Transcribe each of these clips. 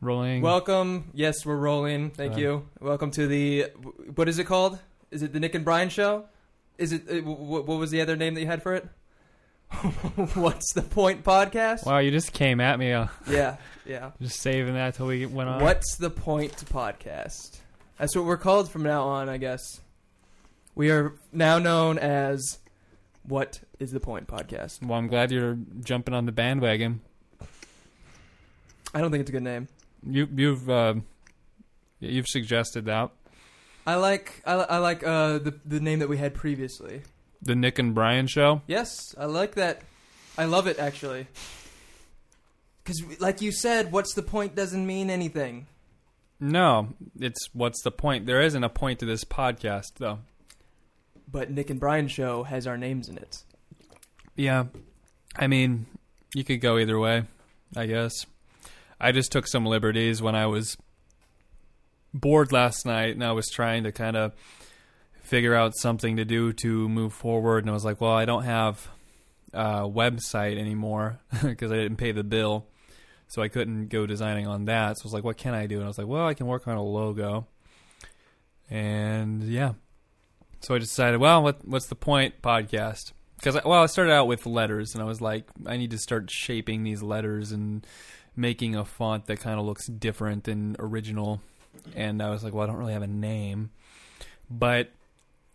Rolling. Welcome. Yes, we're rolling. Thank you. Welcome to the what is it called? Is it the Nik and Brian show? Is it uh, wh- what was the other name that you had for it? What's the point podcast? wow, you just came at me. Uh, Yeah, yeah. just saving that till we went on. What's the point podcast? That's what we're called from now on, I guess. We are now known as What is the Point podcast. Well, I'm glad you're jumping on the bandwagon. I don't think it's a good name. You, you've uh, you've suggested that I like I, I like uh, the the name that we had previously. the Nik and Brian show. Yes, I like that. I love it actually. Because, like you said, what's the point doesn't mean anything. No, it's what's the point? There isn't a point to this podcast, though. But Nik and Brian show has our names in it. Yeah, I mean, you could go either way, I guess. I just took some liberties when I was bored last night, and I was trying to kind of figure out something to do to move forward, and I was like, well, I don't have a website anymore because I didn't pay the bill, so I couldn't go designing on that. So I was like, what can I do? And I was like, well, I can work on a logo, and yeah. So I decided, well, what what's the point? Podcast because well, I started out with letters, and I was like, I need to start shaping these letters and making a font that kind of looks different and original. And I was like, well, I don't really have a name, but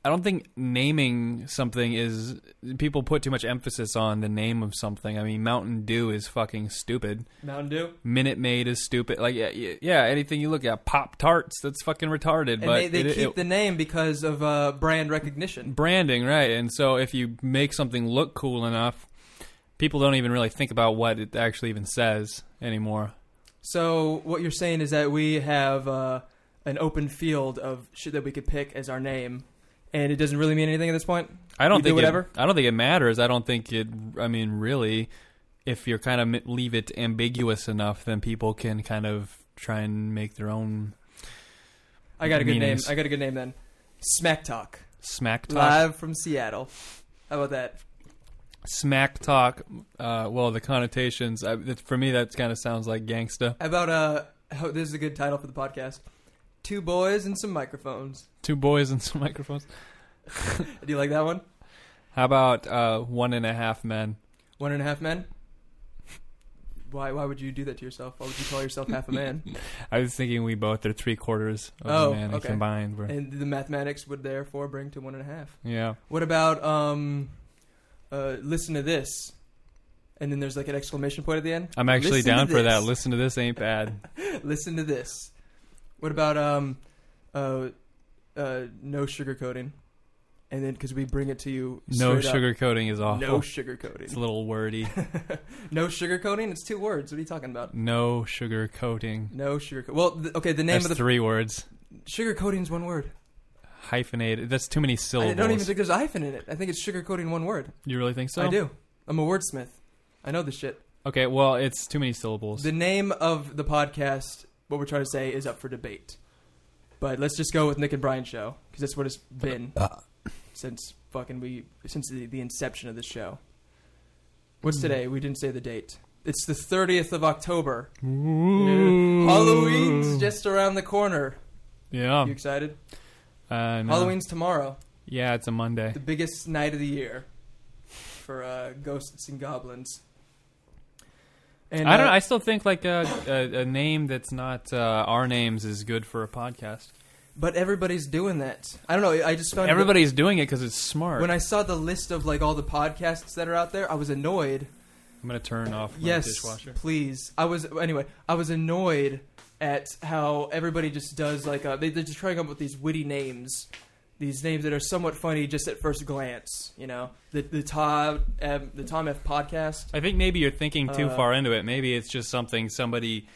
I don't think naming something is people put too much emphasis on the name of something. I mean, Mountain Dew is fucking stupid. Mountain Dew. Minute Maid is stupid. Like yeah, yeah, anything you look at, Pop Tarts, that's fucking retarded. And but they, they it- keep it- the name because of uh, brand recognition. branding, right? And so if you make something look cool enough, people don't even really think about what it actually even says anymore. So what you're saying is that we have uh, an open field of shit that we could pick as our name, and it doesn't really mean anything at this point. I don't You do think whatever? It, I don't think it matters. I don't think it. I mean, really, if you're kind of leave it ambiguous enough, then people can kind of try and make their own I got a good Meanings. name. I got a good name then. Smack Talk, smack talk. live from Seattle. How about that? Smack talk. Uh, well, the connotations. I, for me, that kind of sounds like gangsta. How about uh? How, this is a good title for the podcast. Two boys and some microphones. Two boys and some microphones. Do you like that one? How about uh, one and a half men? One and a half men. Why? Why would you do that to yourself? Why would you call yourself half a man? I was thinking we both are three quarters of Oh, a man okay. combined. We're, and the mathematics would therefore bring to one and a half. yeah. What about um, uh, listen to this, and then there's like an exclamation point at the end. I'm actually Listen down for that. Listen to this ain't bad. listen to this. What about um, uh, uh, no sugarcoating, and then because we bring it to you. No straight up. sugar coating is awful. No sugar coating. it's a little wordy. no sugarcoating. It's two words. What are you talking about? No sugar coating. No sugarcoat. Well, th- okay. The name That's of the three words. sugarcoating is one word. Hyphenated. That's too many syllables. I don't even think there's a hyphen in it. I think it's sugarcoating one word. you really think so? I do. I'm a wordsmith. I know this shit. Okay, well, it's too many syllables. The name of the podcast, what we're trying to say, is up for debate. But let's just go with Nik and Brian show because that's what it's been uh, uh. since fucking we since the, the inception of this show. What's hmm. today? We didn't say the date. It's the 30th of October. Ooh. Halloween's just around the corner. Yeah. You excited? Uh, no. Halloween's tomorrow, Yeah, it's a Monday. the biggest night of the year for uh, ghosts and goblins. And I don't. uh. I still think like a, a, a name that's not uh, our names is good for a podcast. but everybody's doing that. I don't know. I just found Everybody's doing it because it's smart. when I saw the list of like all the podcasts that are out there, I was annoyed. I'm gonna turn off yes, dishwasher. please. I was anyway. I was annoyed at how everybody just does like uh, they, they're just trying to come up with these witty names, these names that are somewhat funny just at first glance. You know, the the Tom um, the Tom F podcast. I think maybe you're thinking too Uh, far into it. Maybe it's just something somebody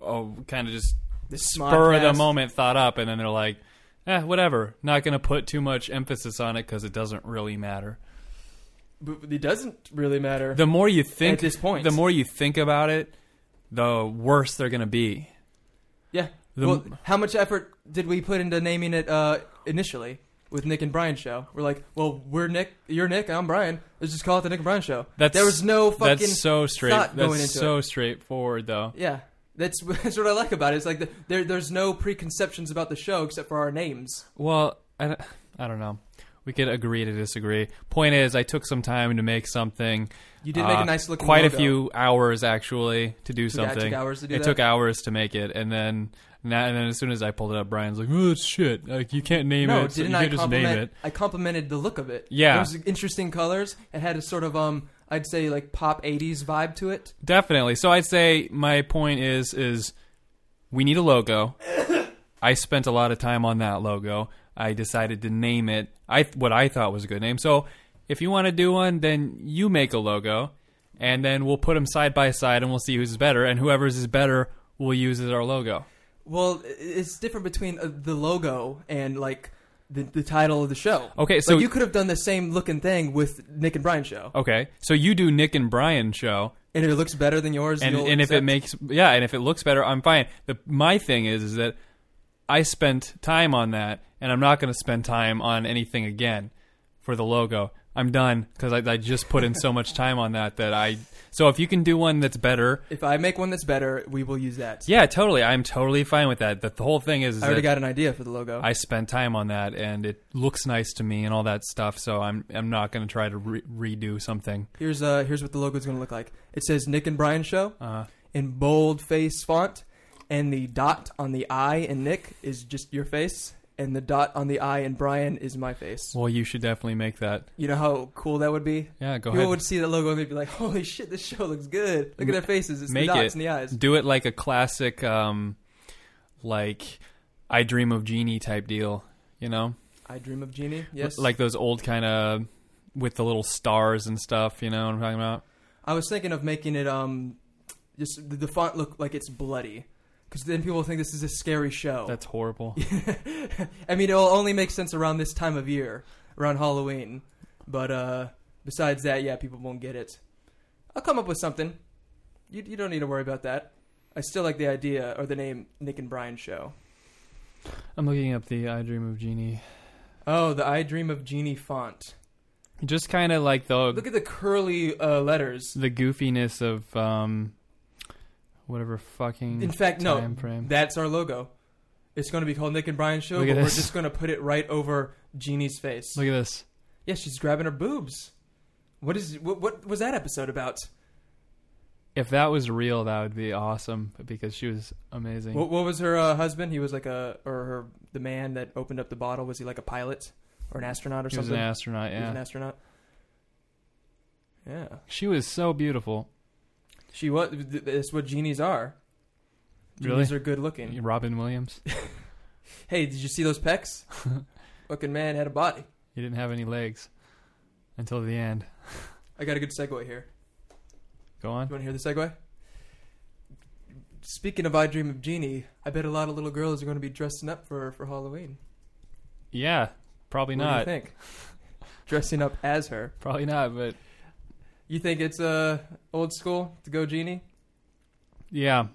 oh, kind of just The spur of the moment thought up, and then they're like, eh, whatever. Not going to put too much emphasis on it because it doesn't really matter. But it doesn't really matter. The more you think, At this point. the more you think about it, the worse they're going to be. Yeah. The, well, how much effort did we put into naming it uh, initially with Nik and Brian show? We're like, well, we're Nik, you're Nik, I'm Brian. Let's just call it the Nik and Brian show. that's there was no fucking that's so straight. thought That's going into so straightforward, though. yeah. That's that's what I like about it. It's like the, there there's no preconceptions about the show except for our names. Well, I, don't- I don't know. We could agree to disagree. Point is, I took some time to make something. You did make uh, a nice looking quite logo. a few hours actually to do it something. took hours to do it that? took hours to make it, and then now, and then as soon as I pulled it up, Brian's like, "Oh, it's shit! Like you can't name no, it. so didn't you I just name it." I complimented the look of it. Yeah. there was interesting colors. It had a sort of um, I'd say like pop '80s vibe to it. Definitely. So I'd say my point is is we need a logo. I spent a lot of time on that logo. I decided to name it I what I thought was a good name. So if you want to do one, then you make a logo, and then we'll put them side by side, and we'll see who's better, and whoever's is better, we'll use as our logo. Well, it's different between uh, the logo and like the the title of the show. Okay, so like you could have done the same looking thing with Nik and Brian show, okay, so you do Nik and Brian show, and it looks better than yours, and and if it makes yeah, and if it looks better, I'm fine. The my thing is is that I spent time on that, and I'm not going to spend time on anything again for the logo. I'm done because I, I just put in so much time on that that I. So if you can do one that's better, if I make one that's better, we will use that. yeah, totally. I'm totally fine with that. That the whole thing is, is I already got an idea for the logo. I spent time on that, and it looks nice to me, and all that stuff. So I'm I'm not going to try to re- redo something. here's uh here's what the logo is going to look like. It says Nik and Brian show Uh, in bold face font, and the dot on the I in Nik is just your face, and the dot on the I in Brian is my face. well, you should definitely make that. You know how cool that would be. Yeah, go People ahead. would see that logo and they'd be like, "Holy shit, this show looks good! Look at their faces. It's Make the dots it. and the eyes." do it like a classic um like I dream of Jeannie type deal, you know? I dream of Jeannie. Yes. Like those old kind of with the little stars and stuff, you know what I'm talking about? I was thinking of making it um, just the font look like it's bloody, because then people will think this is a scary show. That's horrible. I mean, it'll only make sense around this time of year, around Halloween. But uh, besides that, yeah, people won't get it. I'll come up with something. You you don't need to worry about that. I still like the idea or the name Nik and Brian show. I'm looking up the I dream of Jeannie. Oh, the I Dream of Jeannie font. Just kind of like the Look at the curly uh, letters. the goofiness of um whatever fucking In fact, no, frame. that's our logo. It's going to be called Nik and Brian show, but we're just going to put it right over Jeannie's face. Look at this. Yeah, she's grabbing her boobs. What is what, what was that episode about? If that was real, that would be awesome because she was amazing. What, what was her uh, husband? He was like a or her the man that opened up the bottle. Was he like a pilot or an astronaut or was something? an astronaut, Yeah, He was an astronaut. Yeah, She was so beautiful. She was. th- That's what genies are. Really? Genies are good looking. Robin Williams. Hey, did you see those pecs? Fucking man had a body. He didn't have any legs until the end. I got a good segue here. Go on. You want to hear the segue? Speaking of I Dream of Jeannie, I bet a lot of little girls are going to be dressing up for for Halloween. Yeah, probably what not. do you think? Dressing up as her. Probably not, but You think it's uh, old school to go genie? yeah.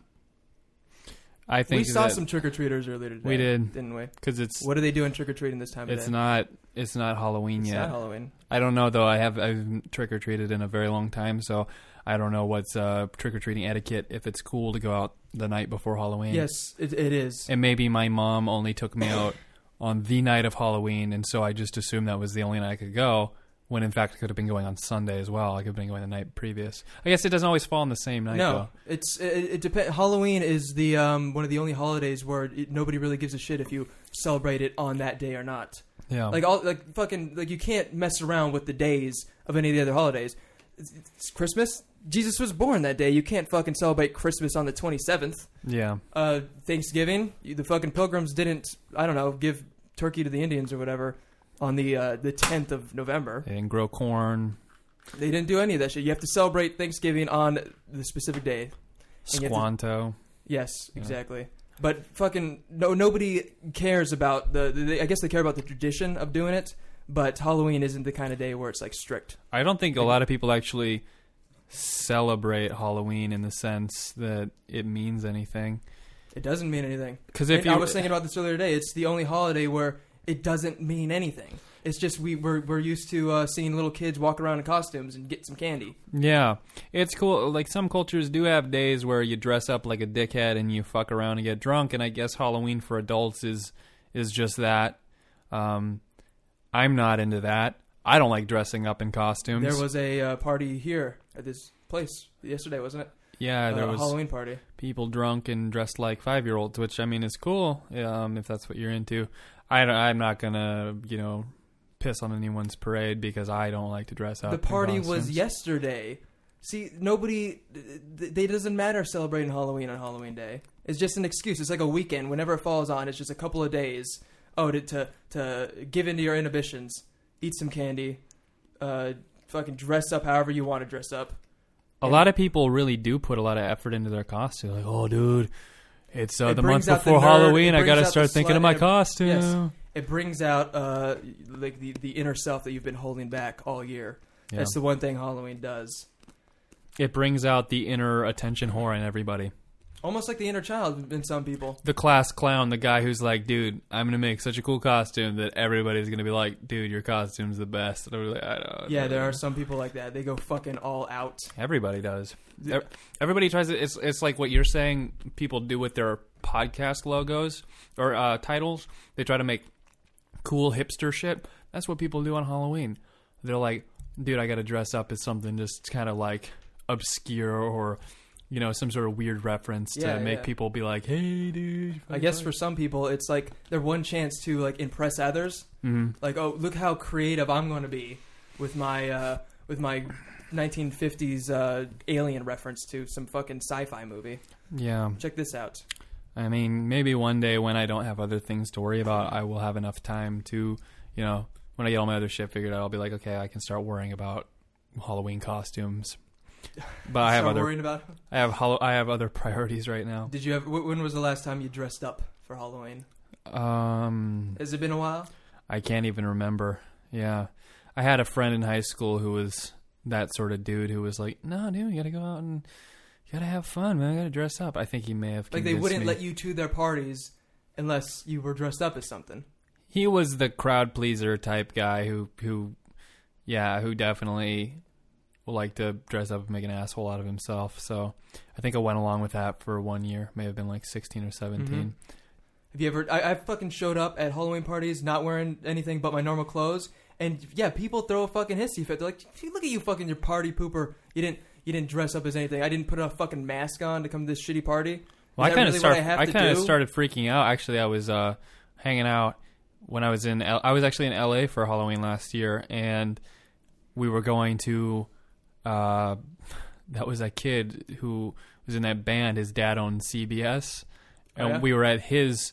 I think we saw some trick or treaters earlier today. We did. didn't we? because it's What are they doing trick or treating this time of it's day? not it's not Halloween It's yet. not Halloween. I don't know though. I have I've trick or treated in a very long time, so I don't know what's uh, trick or treating etiquette. If it's cool to go out the night before Halloween, Yes, it, it is. And maybe my mom only took me out on the night of Halloween, and so I just assumed that was the only night I could go. When in fact, it could have been going on Sunday as well. I could have been going the night previous. I guess it doesn't always fall on the same night, no, though. it's it, it depends. Halloween is the um, one of the only holidays where it, nobody really gives a shit if you celebrate it on that day or not. Yeah, Like all like fucking like you can't mess around with the days of any of the other holidays. It's, it's Christmas. Jesus was born that day. You can't fucking celebrate Christmas on the twenty seventh. yeah. Uh, Thanksgiving. The fucking pilgrims didn't. I don't know. Give turkey to the Indians or whatever on the uh, the tenth of November. They didn't grow corn, They didn't do any of that shit. You have to celebrate Thanksgiving on the specific day. And you have to- Squanto. Yes, Yeah. exactly. But fucking no, nobody cares about the, the. I guess they care about the tradition of doing it, but Halloween isn't the kind of day where it's like strict. I don't think a lot of people actually celebrate Halloween in the sense that it means anything. It doesn't mean anything. Because if And you, I was thinking about this earlier today. It's the only holiday where it doesn't mean anything. It's just we we're we're used to uh, seeing little kids walk around in costumes and get some candy. Yeah, it's cool. Like some cultures do have days where you dress up like a dickhead and you fuck around and get drunk. And I guess Halloween for adults is is just that. Um, I'm not into that. I don't like dressing up in costumes. There was a uh, party here at this place yesterday, wasn't it? yeah, there Uh, a was Halloween party. people drunk and dressed like five year olds, which I mean is cool um, if that's what you're into. I don't, I'm not gonna you know piss on anyone's parade because I don't like to dress up. The party was yesterday. See, nobody. th- They doesn't matter celebrating Halloween on Halloween Day. It's just an excuse. It's like a weekend. Whenever it falls on, it's just a couple of days. Oh, to to, to give into your inhibitions, eat some candy, uh, fucking dress up however you want to dress up. A lot of people really do put a lot of effort into their costume. Like, oh, dude, it's uh, It the month brings out the before nerd, Halloween. it I brings gotta out the start thinking of slut, my it- costume. yes. It brings out uh, like the the inner self that you've been holding back all year. Yeah. That's the one thing Halloween does. It brings out the inner attention whore in everybody. Almost like the inner child in some people. The class clown, the guy who's like, dude, I'm gonna make such a cool costume that everybody's gonna be like, dude, your costume's the best. And I'm like, I don't Yeah, there are some people like that. They go fucking all out. Everybody does. Ev- Everybody tries to. It's it's like what you're saying. People do with their podcast logos or uh, titles. They try to make cool hipster shit. That's what people do on Halloween. They're like, dude, I got to dress up as something just kind of like obscure or you know some sort of weird reference Yeah, to make yeah. people be like, hey, dude. I guess for some people, it's like their one chance to like impress others. hmm Like, oh, look how creative I'm going to be with my uh, with my 1950s uh, alien reference to some fucking sci-fi movie. yeah. Check this out. I mean, maybe one day when I don't have other things to worry about, I will have enough time to, you know, when I get all my other shit figured out, I'll be like, okay, I can start worrying about Halloween costumes. But I have Start other, worrying about. I have, hol- I have other priorities right now. Did you have? wh- When was the last time you dressed up for Halloween? Um, Has it been a while? I can't even remember. Yeah, I had a friend in high school who was that sort of dude who was like, no, dude, you gotta go out and you gotta have fun, man. You gotta dress up. I think he may have Like they convinced wouldn't me. let you to their parties unless you were dressed up as something. he was the crowd pleaser type guy who who yeah who definitely like to dress up and make an asshole out of himself so i think i went along with that for one year may have been like 16 or 17 Mhm. Have you ever? I, I fucking showed up at Halloween parties not wearing anything but my normal clothes, and yeah, people throw a fucking hissy fit. They're like, "Look at you, fucking your party pooper! You didn't, you didn't dress up as anything. I didn't put a fucking mask on to come to this shitty party." well Is i kind of really started I i, kind of started freaking out actually i was uh hanging out when i was in L- i was actually in la for halloween last year and we were going to uh that was a kid who was in that band. His dad owned cbs Oh, and yeah? we were at his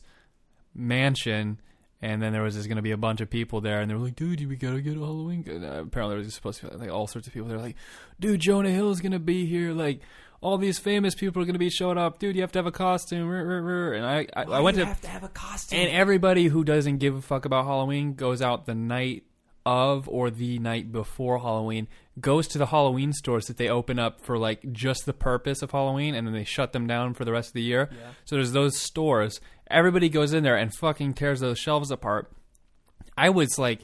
mansion and then there was just going to be a bunch of people there and they were like dude we gotta get a halloween. And, uh, apparently there was supposed to be like all sorts of people. They're like dude jonah Hill is going to be here. Like all these famous people are going to be showing up. Dude you have to have a costume. Rah, rah, rah." and i i, I went you to have to have a costume. and everybody who doesn't give a fuck about Halloween goes out the night of or the night before Halloween, goes to the Halloween stores that they open up for like just the purpose of Halloween and then they shut them down for the rest of the year. yeah. So there's those stores. Everybody goes in there and fucking tears those shelves apart. I was like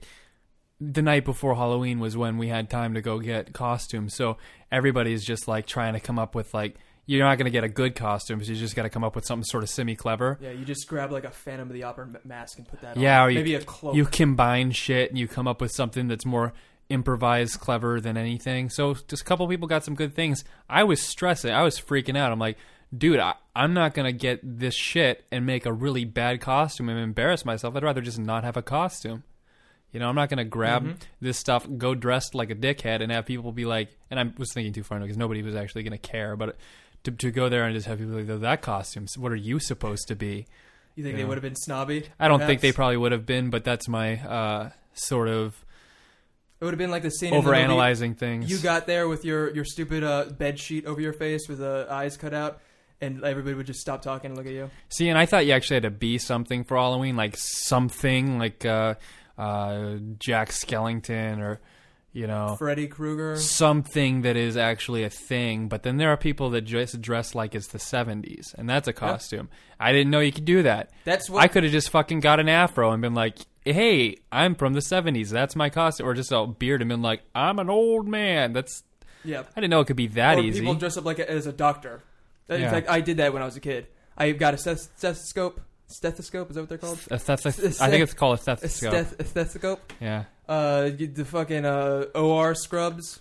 the night before Halloween was when we had time to go get costumes. So everybody's just like trying to come up with like you're not going to get a good costume, but you just got to come up with something sort of semi clever. Yeah, you just grab like a Phantom of the Opera mask and put that Yeah, on. or you- Maybe a cloak. you combine shit and you come up with something that's more improvised, clever than anything. So just a couple people got some good things. I was stressing. I was freaking out. I'm like, dude, I, I'm not gonna get this shit and make a really bad costume and embarrass myself. I'd rather just not have a costume. You know, I'm not gonna grab Mhm. this stuff, go dressed like a dickhead, and have people be like. And I was thinking too far because nobody was actually gonna care, but. To, to go there and just have people like that costumes. What are you supposed to be? you think they yeah. would have been snobby? I don't think they probably would have been, but that's my uh, sort of It would have been like the scene in the movie. overanalyzing things. You got there with your your stupid uh, bed sheet over your face with the eyes cut out, and everybody would just stop talking and look at you. See, and I thought you actually had to be something for Halloween, like something like uh, uh, Jack Skellington or you know Freddy Krueger. something that is actually a thing. But then there are people that just dress like it's the '70s, and that's a costume. I didn't know you could do that. That's what I could have just fucking got an afro and been like, hey, I'm from the '70s. That's my costume, or just a beard and been like, I'm an old man. That's Yeah. I didn't know it could be that or easy. people dress up like a, as a doctor. In Yeah. fact, I did that when I was a kid. I got a steth- stethoscope. Stethoscope is that what they're called? A I think it's called a A, stethoscope. steth- a stethoscope. yeah, Uh, you- the fucking uh, OR scrubs,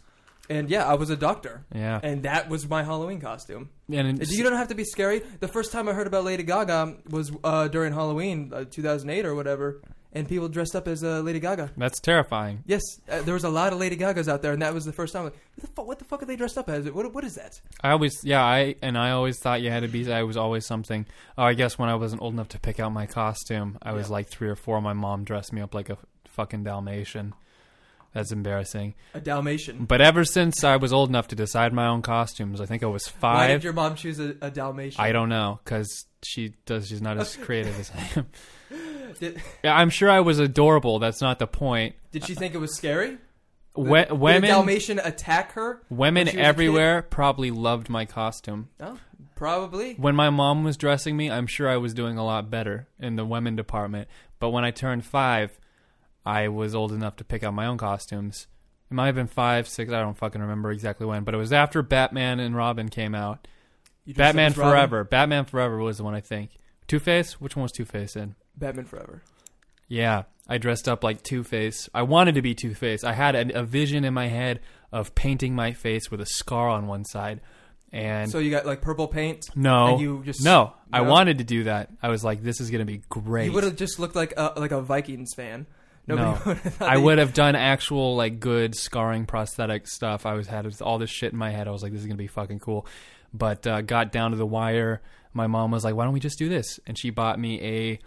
and yeah, I was a doctor, yeah. and that was my Halloween costume. And it's- You don't have to be scary. The first time I heard about Lady Gaga was uh, during Halloween, uh, 2008 or whatever, and people dressed up as uh, Lady Gaga. that's terrifying. Yes, uh, there was a lot of Lady Gagas out there, and that was the first time. Like, what the, fu- what the fuck are they dressed up as? What, what is that? I always, yeah, I and I always thought you had to be. I was always something. Oh, I guess when I wasn't old enough to pick out my costume, I was Yeah. like three or four. My mom dressed me up like a fucking Dalmatian. That's embarrassing. A Dalmatian. But ever since I was old enough to decide my own costumes, I think I was five. Why did your mom choose a, a Dalmatian? I don't know because she does. She's not as creative as I am. Did, Yeah, I'm sure I was adorable. That's not the point. did she think it was scary? We- Did a women, Dalmatian attack her? women when she was a everywhere probably loved my costume. Oh, probably. When my mom was dressing me, I'm sure I was doing a lot better in the women department. But when I turned five, I was old enough to pick out my own costumes. It might have been five, six. I don't fucking remember exactly when, but it was after Batman and Robin came out. You dressed up Batman as Robin? Forever. Batman Forever was the one I think. Two Face. Which one was Two Face in? Batman Forever. Yeah, I dressed up like Two Face. I wanted to be Two Face. I had a, a vision in my head of painting my face with a scar on one side, and So you got like purple paint. no, and you just no, I wanted to do that. I was like, this is gonna be great. You would have just looked like a, like a Vikings fan. Nobody No. would I would have done actual like good scarring prosthetic stuff. I was had all this shit in my head. I was like, this is gonna be fucking cool. But uh, got down to the wire. My mom was like, why don't we just do this? And she bought me a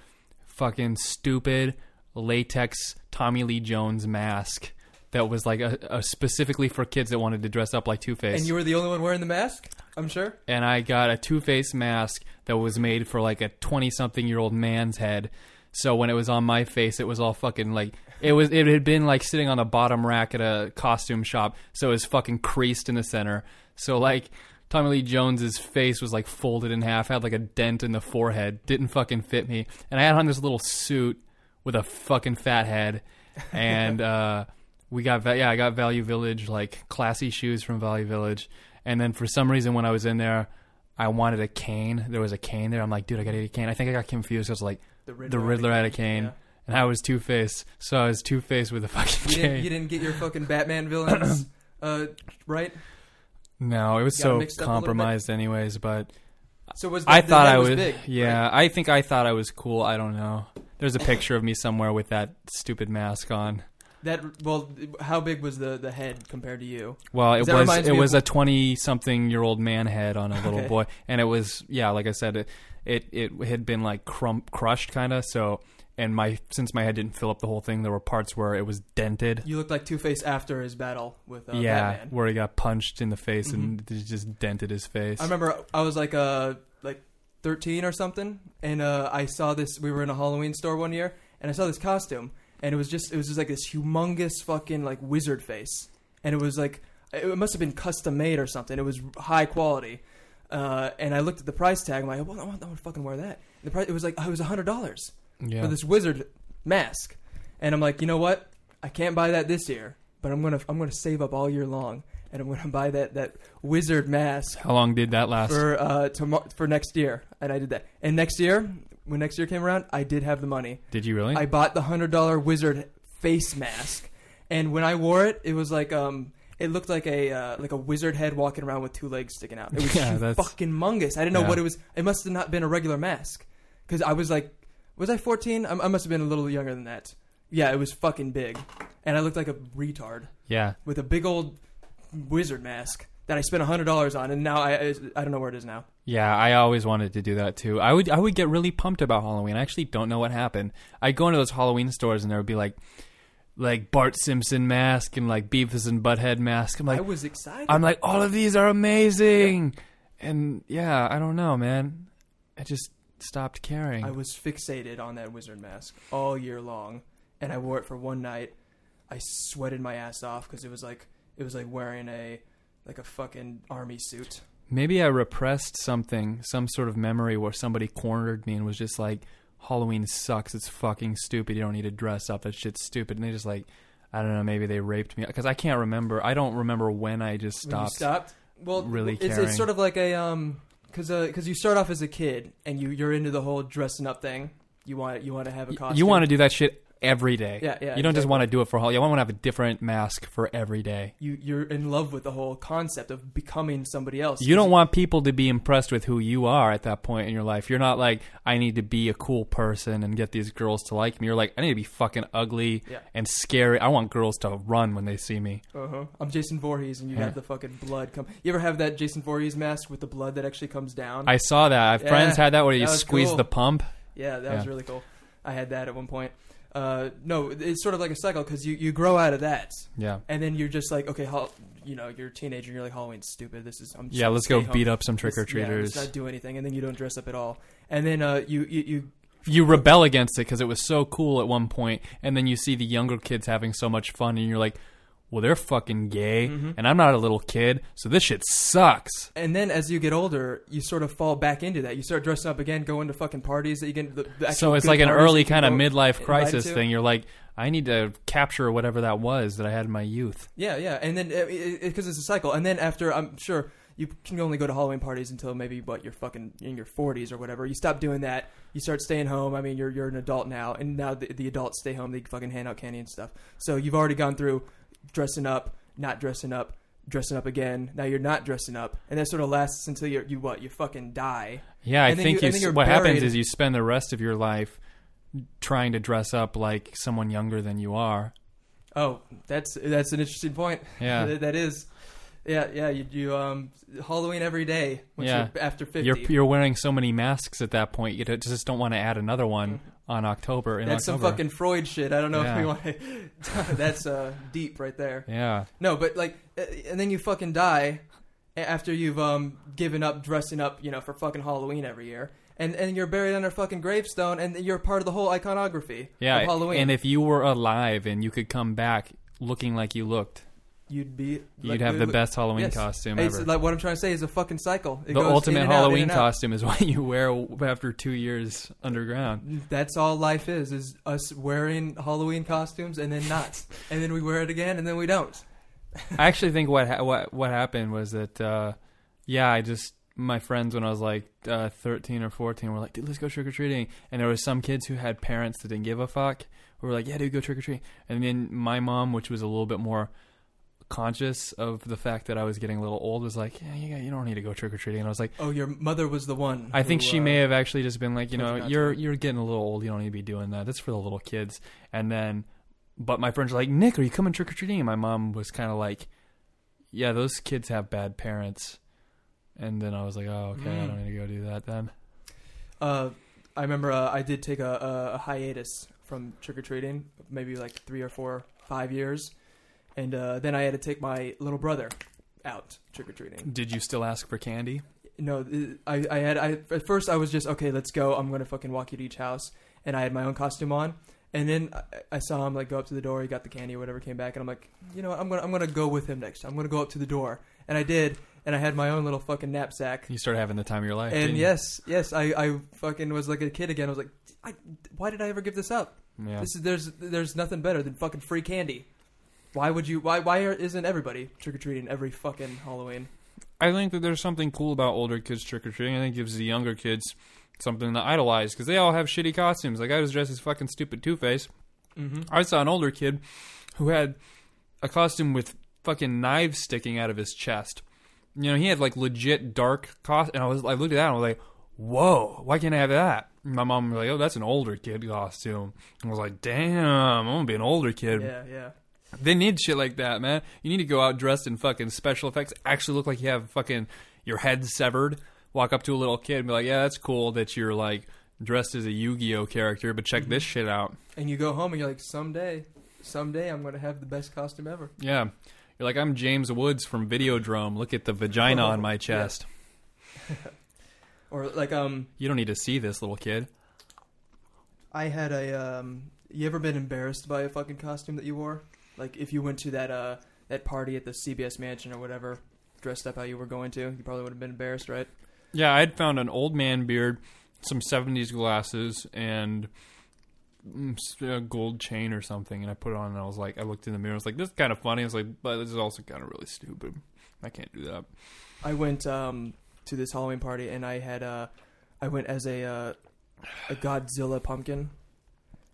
fucking stupid latex Tommy Lee Jones mask that was like a, a specifically for kids that wanted to dress up like Two Face. And you were the only one wearing the mask. I'm sure. and I got a Two Face mask that was made for like a twenty something year old man's head. So when it was on my face, it was all fucking like it was. It had been like sitting on the bottom rack at a costume shop, so it was fucking creased in the center. So like Tommy Lee Jones's face was like folded in half, had like a dent in the forehead, didn't fucking fit me, and I had on this little suit with a fucking fat head, and uh, we got yeah, I got Value Village like classy shoes from Value Village, and then for some reason when I was in there, I wanted a cane. There was a cane there. I'm like, dude, I got to get a cane. I think I got confused. I was like, The Riddler, the Riddler had a cane, Yeah. and I was Two Face, so I was Two Face with a fucking You cane. didn't, you didn't get your fucking Batman villains uh, right. No, it was so mixed up a little bit? compromised, anyways. But So was the, I the thought I was, big, yeah. right? I think I thought I was cool. I don't know. There's a picture of me somewhere with that stupid mask on. That well, how big was the the head compared to you? Well, it was it was a twenty something year old man head on a little Okay. boy, and it was yeah, like I said, it it, it had been like crump crushed kind of. So and my since my head didn't fill up the whole thing, there were parts where it was dented. You looked like Two Face after his battle with uh, yeah, Batman. where he got punched in the face and just dented his face. I remember I was like uh like 13 or something, and uh, I saw this. We were in a Halloween store one year, and I saw this costume, and it was just it was just like this humongous fucking like wizard face, and it was like it must have been custom made or something. It was high quality, uh, and I looked at the price tag. I'm like, well, I want, I want to fucking wear that. And the price it was like it was a hundred dollars yeah, for this wizard mask, and I'm like, you know what? I can't buy that this year, but I'm gonna I'm gonna save up all year long, and I'm gonna buy that that wizard mask how long did that last? for uh tomorrow for next year, and I did that. And next year, when next year came around, I did have the money. did you really? I bought the hundred dollar wizard face mask, and when I wore it, it was like um. It looked like a uh, like a wizard head walking around with two legs sticking out. It was Yeah, fucking mungus. I didn't know Yeah. what it was. It must have not been a regular mask because I was like, was I fourteen? I, I must have been a little younger than that. Yeah, it was fucking big, and I looked like a retard yeah, with a big old wizard mask that I spent hundred dollars on, and now I, I I don't know where it is now. Yeah, I always wanted to do that too. I would I would get really pumped about Halloween. I actually don't know what happened. I'd go into those Halloween stores and there would be like like Bart Simpson mask and like Beavis and Butthead mask. I'm like I like was excited. I'm like all of these are amazing. And yeah, I don't know, man. I just stopped caring. I was fixated on that wizard mask all year long, and I wore it for one night. I sweated my ass off because it was like it was like wearing a like a fucking army suit. Maybe I repressed something, some sort of memory where somebody cornered me and was just like, Halloween sucks. It's fucking stupid. You don't need to dress up. That shit's stupid. And they just like, I don't know. Maybe they raped me because I can't remember. I don't remember when I just When you stopped. stopped. Well, really it's, caring. it's sort of like a um, because because uh, you start off as a kid and you you're into the whole dressing up thing. You want you want to have a costume. You want to do that shit every day. Yeah, yeah, You don't just want to do it for Halloween. You want to have a different mask for every day. you you're in love with the whole concept of becoming somebody else. You don't want people to be impressed with who you are at that point in your life. You're not like, I need to be a cool person and get these girls to like me. You're like, I need to be fucking ugly Yeah. and scary. I want girls to run when they see me. Uh-huh. I'm Jason Voorhees, and you Yeah. have the fucking blood come. You ever have that Jason Voorhees mask with the blood that actually comes down? I saw that. Yeah, Friends had that where you that was squeeze cool. the pump. yeah, that was really cool. I had that at one point. Uh, no, it's sort of like a cycle because you, you grow out of that, Yeah. and then you're just like, okay, hol- you know, you're a teenager, and you're like, Halloween's stupid. This is I'm just Yeah, let's go home. beat up some trick or Let's- yeah, let's treaters. not do anything, and then you don't dress up at all, and then uh, you, you you you rebel against it because it was so cool at one point, and then you see the younger kids having so much fun, and you're like, well, they're fucking gay, Mhm. and I'm not a little kid, so this shit sucks. And then as you get older, you sort of fall back into that. You start dressing up again, going to fucking parties that you get. The, the So it's like an early kind of midlife crisis thing. You're like, I need to capture whatever that was that I had in my youth. Yeah, yeah, and then because it's a cycle, and then after I'm sure you can only go to Halloween parties until maybe what you're fucking in your 40s or whatever. You stop doing that. You start staying home. I mean, you're you're an adult now, and now the, the adults stay home. They fucking hand out candy and stuff. So you've already gone through dressing up, not dressing up, dressing up again. Now you're not dressing up, and that sort of lasts until you you what you fucking die. Yeah, I think you- you, what happens is you spend the rest of your life trying to dress up like someone younger than you are. Oh, that's that's an interesting point. Yeah. That- is. Yeah, yeah. You do um, Halloween every day. Once Yeah. you're after 50 You're you're wearing so many masks at that point. You just don't want to add another one on October. In. That's some fucking Freud shit. I don't know Yeah. if we want to. that's uh, deep right there. yeah. No, but like, uh, and then you fucking die after you've um given up dressing up, you know, for fucking Halloween every year, and and you're buried under a fucking gravestone, and you're part of the whole iconography Yeah, of Halloween. and if you were alive and you could come back looking like you looked, you'd be, you'd have the best Halloween yes. costume It's ever. like what I'm trying to say is a fucking cycle. It the ultimate Halloween out. costume is what you wear after two years underground. That's all life is: is us wearing Halloween costumes and then not, and then we wear it again and then we don't. I actually think what ha- what what happened was that uh, yeah, I just my friends when I was like uh, thirteen or fourteen were like, dude, let's go trick or treating, and there was some kids who had parents that didn't give a fuck who were like, yeah, dude, go trick or treat, and then my mom, which was a little bit more conscious of the fact that I was getting a little old, was like, yeah, you, you don't need to go trick or treating, and I was like. Oh, your mother was the one. I think she uh, may have actually just been like, you know, you you're you're getting a little old. You don't need to be doing that. That's for the little kids. And then, but my friends were like, Nik, are you coming trick or treating? And my mom was kind of like, Yeah, those kids have bad parents. And then I was like, Oh, okay, I Mm. don't need to go do that then. Uh, I remember uh, I did take a, a, a hiatus from trick or treating, maybe like three or four, five years, and uh, then I had to take my little brother out trick or treating. Did you still ask for candy? No, I, I had I at first I was just okay, let's go. I'm gonna fucking walk you to each house, and I had my own costume on. And then I, I saw him like go up to the door. He got the candy or whatever. Came back, and I'm like, you know, what, I'm gonna I'm gonna go with him next time. I'm gonna go up to the door, and I did. And I had my own little fucking knapsack. You started having the time of your life. And yes, yes, I, I fucking was like a kid again. I was like, I, why did I ever give this up? yeah. This is there's there's nothing better than fucking free candy. Why would you? Why why isn't everybody trick or treating every fucking Halloween? I think that there's something cool about older kids trick or treating. I think it gives the younger kids something to idolize because they all have shitty costumes. Like I was dressed as fucking stupid Two Face. Mm-hmm. I saw an older kid who had a costume with fucking knives sticking out of his chest. You know, he had like legit dark costume, and I was I looked at that and I was like, "Whoa, why can't I have that?" And my mom was like, "Oh, that's an older kid costume." I was like, "Damn, I'm gonna be an older kid." Yeah, yeah. They need shit like that, man. You need to go out dressed in fucking special effects, actually look like you have fucking your head severed. Walk up to a little kid and be like, "Yeah, that's cool that you're like dressed as a Yu-Gi-Oh character, but check this shit out." And you go home and you're like, someday, someday I'm gonna have the best costume ever. Yeah. You're like, I'm James Woods from Videodrome. Look at the vagina on my chest. Or like um, You don't need to see this, little kid. I had a um. You ever been embarrassed by a fucking costume that you wore? Like if you went to that uh that party at the CBS mansion or whatever, dressed up how you were going to, you probably would have been embarrassed, right? Yeah, I'd found an old man beard some '70s glasses and mm, a gold chain or something, and I put it on, and I was like, I looked in the mirror, I was like, this is kind of funny. I was like, but this is also kind of really stupid. I can't do that. I went um, to this Halloween party and I had uh, I went as a uh, a Godzilla pumpkin.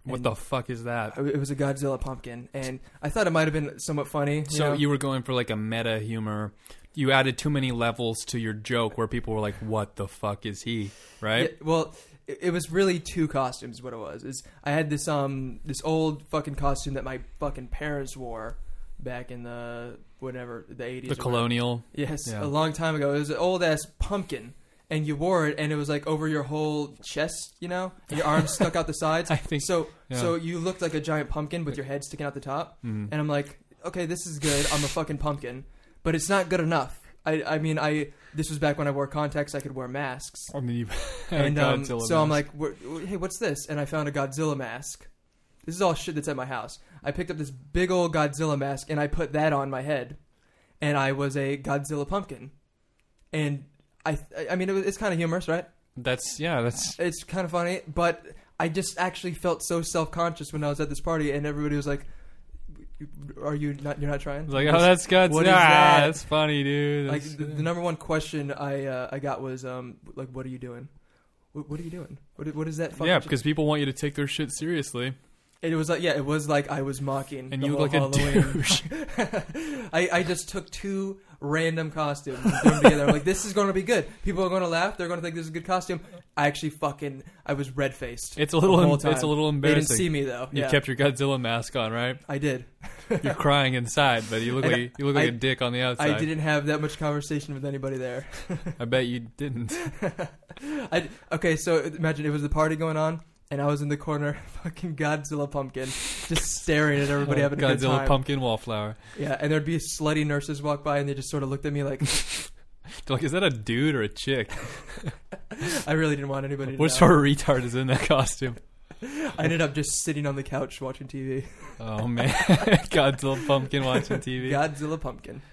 What the fuck is that? It was a Godzilla pumpkin, and I thought it might have been somewhat funny. You So know? you were going for like a meta humor. You added too many levels to your joke where people were like, "What the fuck is he?" Right? Yeah, well, it, it was really two costumes. What it was. Is I had this um this old fucking costume that my fucking parents wore back in the whatever the eighties. the colonial. Yes, Yeah. a long time ago. It was an old ass pumpkin, and you wore it, and it was like over your whole chest, you know, and your arms stuck out the sides. I think. So, Yeah. so you looked like a giant pumpkin with your head sticking out the top. Mm. And I'm like, okay, this is good. I'm a fucking pumpkin, but it's not good enough. I, I mean, I this was back when I wore contacts. I could wear masks, I mean, you had a and um, Godzilla so I'm mask. like, "Wh- hey, what's this? And I found a Godzilla mask. This is all shit that's at my house. I picked up this big old Godzilla mask and I put that on my head, and I was a Godzilla pumpkin. And I, I mean, it was, it's kind of humorous, right? that's yeah, that's It's kind of funny, but I just actually felt so self conscious when I was at this party, and everybody was like, "Are you not? You're not trying?" like, oh, that's Godzilla. what is that? that's funny, dude. like the, the number one question I uh, I got was um like what are you doing? What, what are you doing? What what is that? Fucking yeah, sh-" because people want you to take their shit seriously, it was like yeah, it was like I was mocking. and the you whole look like a Halloween. douche. I I just took two random costumes and threw them together. I'm like, this is going to be good. People are going to laugh. They're going to think this is a good costume. I actually fucking I was red faced. It's a little, The whole em- it's a little They embarrassing. didn't see me though. You yeah, kept your Godzilla mask on, right? I did. You're crying inside, but you look And like you look like a dick on the outside. I didn't have that much conversation with anybody there. I bet you didn't. I, okay, so imagine it was the party going on, and I was in the corner, fucking Godzilla pumpkin, just staring at everybody having a good Godzilla time. pumpkin wallflower. Yeah, and there'd be slutty nurses walk by, and they just sort of looked at me like, like, is that a dude or a chick? I really didn't want anybody to What sort of retard is in that costume? I ended up just sitting on the couch watching TV. Oh man, Godzilla pumpkin watching TV. Godzilla pumpkin.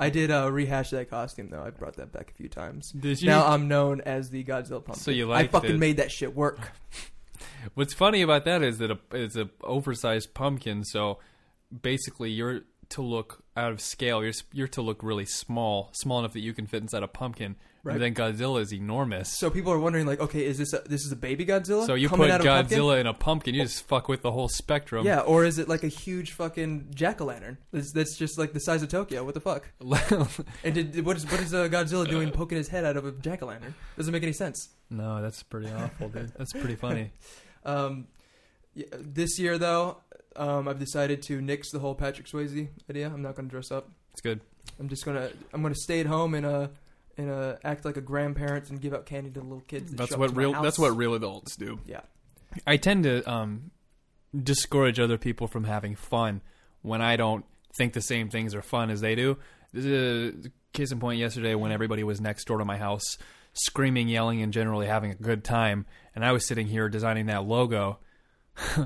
I did uh, rehash that costume though. I brought that back a few times. Did you? Now I'm known as the Godzilla pumpkin. So you like I fucking it. made that shit work. What's funny about that is that a, it's a oversized pumpkin, so basically you're to look out of scale. You're you're to look really small, small enough that you can fit inside a pumpkin. Right. And then Godzilla is enormous. So people are wondering like, okay, is this a, this is a baby Godzilla? So you coming put out of a pumpkin? Godzilla in a pumpkin, you just fuck with the whole spectrum. Yeah, or is it like a huge fucking jack o' lantern? That's, that's just like the size of Tokyo. What the fuck? And did, what is what is uh, Godzilla doing poking his head out of a jack o' lantern? Doesn't make any sense. no, that's pretty awful, dude. That's pretty funny. Um, this year though, um, I've decided to nix the whole Patrick Swayze idea. I'm not going to dress up. It's good. I'm just gonna I'm gonna stay at home and uh and uh act like a grandparent and give out candy to the little kids. That That's what real. That's what real adults do. Yeah. I tend to um, discourage other people from having fun when I don't think the same things are fun as they do. This is a case in point yesterday when everybody was next door to my house, screaming, yelling, and generally having a good time, and I was sitting here designing that logo.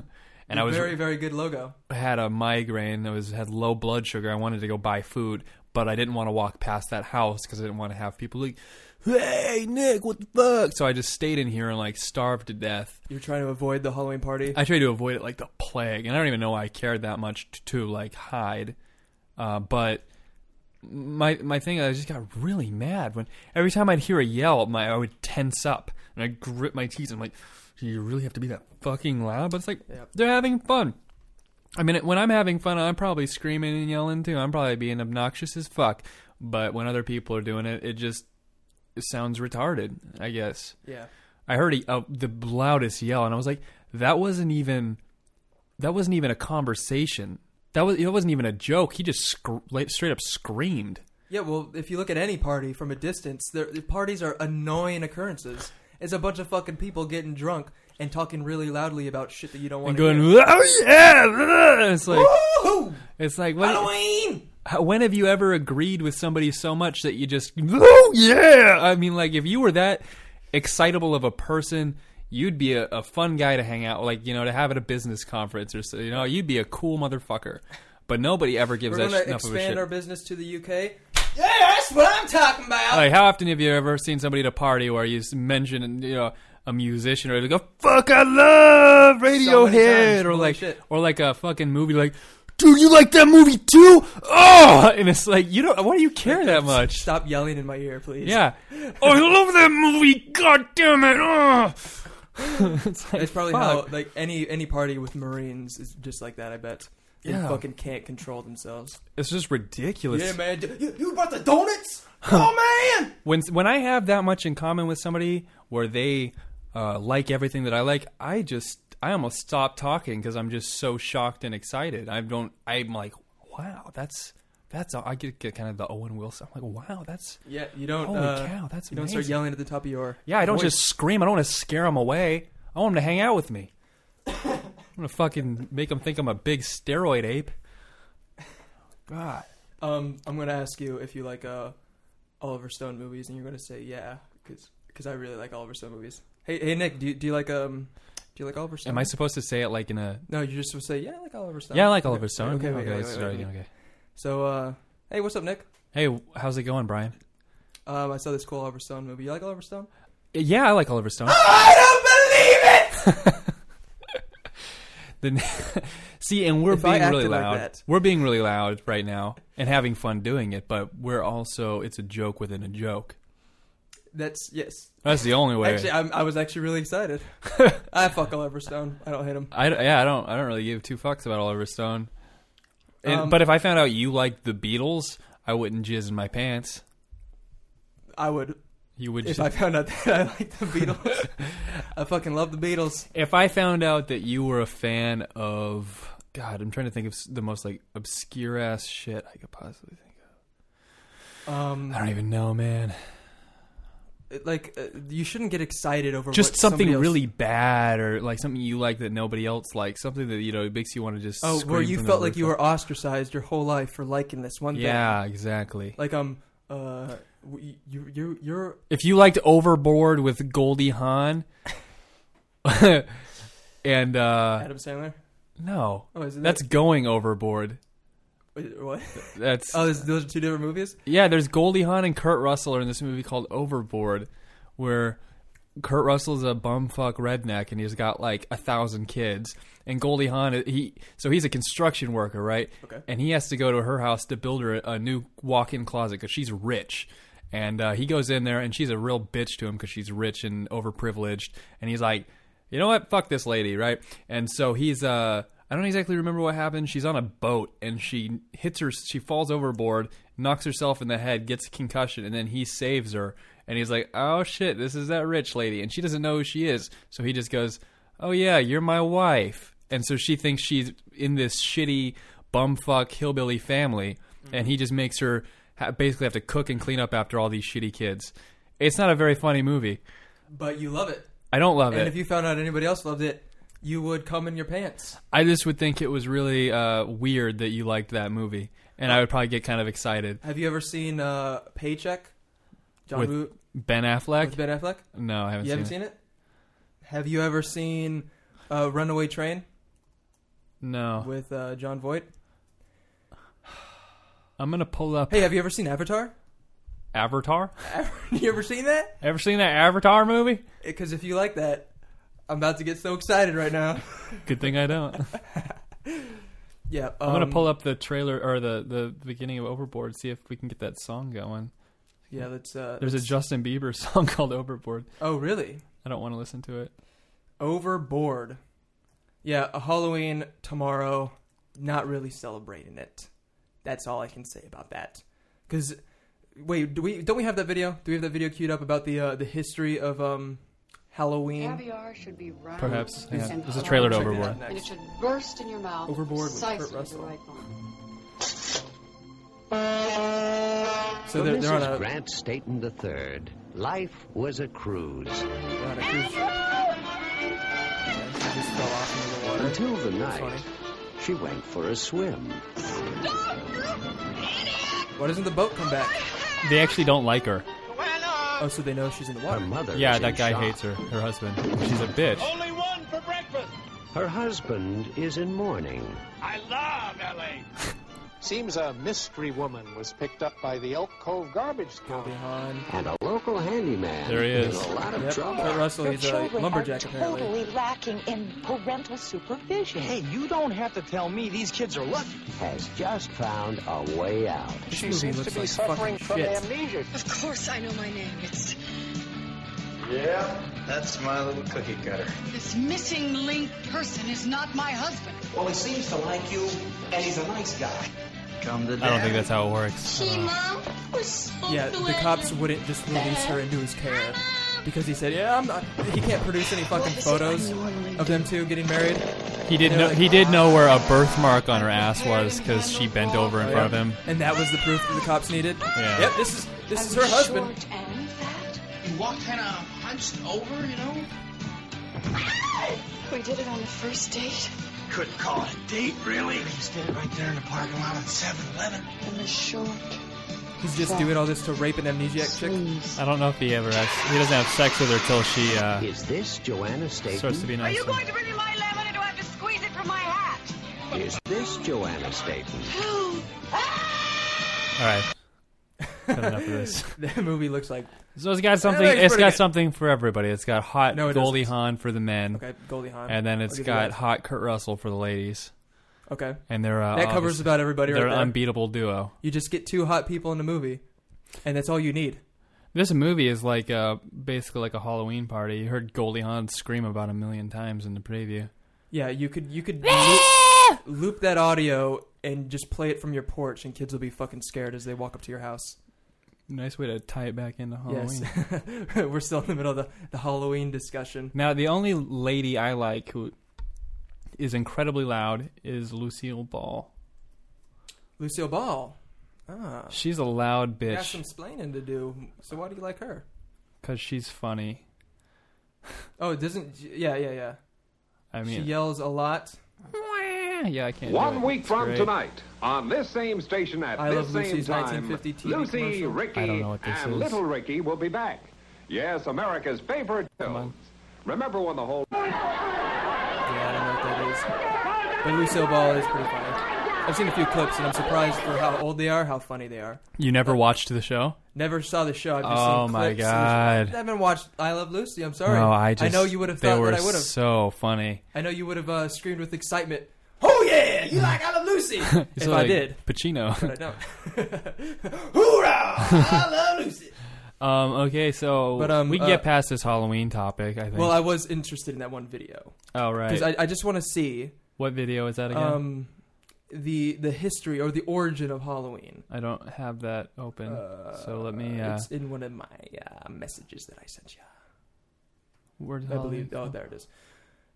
and I was very very good logo. I had a migraine. I was had low blood sugar. I wanted to go buy food, but I didn't want to walk past that house because I didn't want to have people like, "Hey, Nik, what the fuck?" So I just stayed in here and like starved to death. You're trying to avoid the Halloween party. I tried to avoid it like the plague, and I don't even know why I cared that much to, to like hide. Uh, but my my thing, I just got really mad when every time I'd hear a yell, my I would tense up and I grip my teeth. And I'm like, "Do you really have to be that fucking loud?" But it's like Yeah. they're having fun. I mean, when I'm having fun, I'm probably screaming and yelling too. I'm probably being obnoxious as fuck. But when other people are doing it, it just it sounds retarded. I guess. Yeah. I heard a, uh, the loudest yell, and I was like, "That wasn't even, that wasn't even a conversation. That was, it wasn't even a joke. He just sc- straight up screamed." Yeah, well, if you look at any party from a distance, the parties are annoying occurrences. It's a bunch of fucking people getting drunk and talking really loudly about shit that you don't And want to And going, hear. "Oh yeah!" It's like, Woo! it's like, what, Halloween! when have you ever agreed with somebody so much that you just, "Oh yeah!" I mean, like, if you were that excitable of a person. You'd be a, a fun guy to hang out, like you know, to have at a business conference or so. You know, you'd be a cool motherfucker. But nobody ever gives We're that going sh- to enough of a shit. expand our business to the UK. Yeah, that's what I'm talking about. Like, how often have you ever seen somebody at a party where you mention, you know, a musician or like go, "Fuck, I love Radiohead," times. or like, shit. or like a fucking movie like, "Dude, you like that movie too?" Oh, and it's like you don't. Why do you care that much? Stop yelling in my ear, please. Yeah. Oh, I love that movie. God damn it. Oh. it's like, It's probably fuck. how like any any party with Marines is just like that. I bet. They Yeah. fucking can't control themselves. It's just ridiculous. Yeah, man. You, you brought the donuts? oh man. when when I have that much in common with somebody where they uh, like everything that I like, I just I almost stop talking because I'm just so shocked and excited. I don't. I'm like, wow, that's that's. I get, get kind of the Owen Wilson. I'm like, wow, that's Yeah, you don't. holy uh, cow, that's You don't start yelling at the top of your. yeah, I don't voice. just scream. I don't want to scare them away. I want them to hang out with me. I'm gonna fucking make them think I'm a big steroid ape. God. Um, I'm gonna ask you if you like uh, Oliver Stone movies, and you're gonna say yeah, because because I really like Oliver Stone movies. Hey, hey Nick, do you, do you like um, do you like Oliver Stone? Am I supposed to say it like in a? No, you're just supposed to say yeah, I like Oliver Stone. Yeah, I like Okay, Oliver Stone. Okay, wait, okay, wait, let's wait, start again. Okay. So, uh, hey, what's up, Nick? Hey, how's it going, Brian? Um, I saw this cool Oliver Stone movie. You like Oliver Stone? Yeah, I like Oliver Stone. I don't believe it. Then, see, and we're If being really like loud. that. we're being really loud right now and having fun doing it, but we're also it's a joke within a joke. That's yes. That's the only way. Actually, I'm, I was actually really excited. I fuck Oliver Stone. I don't hate him. I yeah, I don't I don't really give two fucks about Oliver Stone. And, Um, but if I found out you liked the Beatles, I wouldn't jizz in my pants. I would You would. if ju- I found out that I like the Beatles. I fucking love the Beatles. if I found out that you were a fan of God, I'm trying to think of the most like obscure ass shit I could possibly think of. Um, I don't even know, man. Like uh, you shouldn't get excited over Just something else- really bad, or like something you like that nobody else likes. Something that you know makes you want to just. Oh, where you felt like you were ostracized your whole life for liking this one thing. Yeah, exactly. Like um uh you you you're If you liked Overboard with Goldie Hawn, and uh Adam Sandler. no, Oh, is it that's going overboard. Wait, what? That's Oh, this, those are two different movies. yeah. There's Goldie Hawn and Kurt Russell are in this movie called Overboard, where Kurt Russell's a bumfuck redneck and he's got like a thousand kids. And Goldie Hawn, he so he's a construction worker, right? Okay. And he has to go to her house to build her a, a new walk-in closet because she's rich. And uh, he goes in there and she's a real bitch to him because she's rich and overprivileged. And he's like, you know what? Fuck this lady, right? And so he's uh I don't exactly remember what happened. She's on a boat and she hits her she falls overboard, knocks herself in the head, gets a concussion, and then he saves her. And he's like, "Oh shit, this is that rich lady." And she doesn't know who she is. So he just goes, "Oh yeah, you're my wife." And so she thinks she's in this shitty bumfuck hillbilly family, mm-hmm. and he just makes her ha- basically have to cook and clean up after all these shitty kids. It's not a very funny movie. But you love it. I don't love and it. And if you found out anybody else loved it, you would come in your pants. I just would think it was really uh, weird that you liked that movie, and I would probably get kind of excited. Have you ever seen uh, Paycheck? John With Woo Ben Affleck? with Ben Affleck. no, I haven't you seen haven't it. seen it? Have you ever seen uh, Runaway Train No, with uh, Jon Voight? I'm gonna pull up Hey, have you ever seen Avatar? Avatar. you ever seen that? Ever seen that Avatar movie? Because if you like that, I'm about to get so excited right now. Good thing I don't. Yeah, I'm gonna um, pull up the trailer or the the beginning of Overboard, see if we can get that song going. Yeah, let's. Uh, There's a let's- Justin Bieber song called Overboard. Oh, really? I don't want to listen to it. Overboard. Yeah, a Halloween tomorrow. Not really celebrating it. That's all I can say about that. Because, wait, do we don't we have that video? Do we have that video queued up about the uh, the history of um Halloween? Caviar should be round. Perhaps. Yeah. and There's a hard, trailer to Check Overboard. And it should burst in your mouth. Overboard with Kurt precisely at the Russell. right. So For they're, they're on Mrs. a, Grant Stayton III, life was a cruise a cruise. Yeah, just fell off into the water. until the That's night funny. she went for a swim. Why doesn't the boat come back? They actually don't like her. Oh, so they know she's in the water. Her water. mother Yeah, is that in guy shock. hates her. Her husband. She's a bitch. Only one for breakfast. Her husband is in mourning. I love LA. Seems a mystery woman was picked up by the Elk Cove garbage Goldie can. And a local handyman There he in a lot of Yep. trouble. Kurt Russell, Your he's a children lumberjack are apparently. totally lacking in parental supervision. Hey, you don't have to tell me these kids are lucky. Has just found a way out. She movie seems to be like suffering from shit. amnesia. Of course I know my name. It's Yeah, that's my little cookie cutter. this missing link person is not my husband. Well, he seems to like you, and he's a nice guy. Come to I don't think that's how it works. Uh-huh. mom was so Yeah, the cops wouldn't just release her into his care because he said, "Yeah, I'm not." He can't produce any fucking photos of them two getting married. He did They're know like- he did know where a birthmark on her ass was because she bent over in Oh, front of him. and that was the proof that the cops needed. Yeah. Yep, this is this is her husband. And fat. You walk kind of um, hunched over, you know? We did it on the first date. Couldn't call it a date, really. We just did it right there in the parking lot of 7-Eleven. And the short. He's just doing all this to rape an amnesiac chick. I don't know if he ever has. He doesn't have sex with her till she uh, Is this Joanna starts Staten? to be nice. Are you going to bring me my lemon or do I have to squeeze it from my hat? Is this Joanna Stayton? All right. Got enough of this. the movie looks like So it's got something. it's It's pretty got good. something for everybody. It's got hot No, it Goldie doesn't. Hawn for the men, okay, Goldie Hawn. and then I'll it's give you got that. hot Kurt Russell for the ladies. Okay, And they're uh, that covers obviously- about everybody They're right an there. unbeatable duo. you just get two hot people in a movie, and that's all you need. This movie is like uh, basically like a Halloween party. You heard Goldie Hawn scream about a million times in the preview. Yeah, you could you could loop, loop that audio and just play it from your porch, and kids will be fucking scared as they walk up to your house. Nice way to tie it back into Halloween. Yes, we're still in the middle of the, the Halloween discussion. Now, the only lady I like who is incredibly loud is Lucille Ball. Lucille Ball. Ah, She's a loud bitch. got some splaining to do. So why do you like her? because she's funny. Oh, it doesn't. Yeah, yeah, yeah. I mean, she yells a lot. Yeah, I can't. do One it. week It's from great. tonight, on this same station at I this same Lucy's time, 1950 Lucy, commercial. Ricky, I don't know what this and is. Little Ricky will be back. Yes, America's favorite Come on. films. Remember when the whole Yeah, I don't know what that is. But Lucille Ball is pretty funny. I've seen a few clips, and I'm surprised for how old they are, how funny they are. You never watched the show? Never saw the show. I've just Oh seen my clips. God. I haven't watched I Love Lucy. I'm sorry. No, I just. I know you would have They thought were that I would have. so funny. I know you would have uh, screamed with excitement. Yeah, you like I Love Lucy? if It's I did, Pacino. but I don't. Hoorah! I love Lucy. um. Okay, so But, um, we can uh, get past this Halloween topic. I think. Well, I was interested in that one video oh right. because I, I just want to see what video is that again? um, the the history or the origin of Halloween. I don't have that open. so let me. Uh, It's in one of my uh, messages that I sent you. where's I believe. Oh, there it is.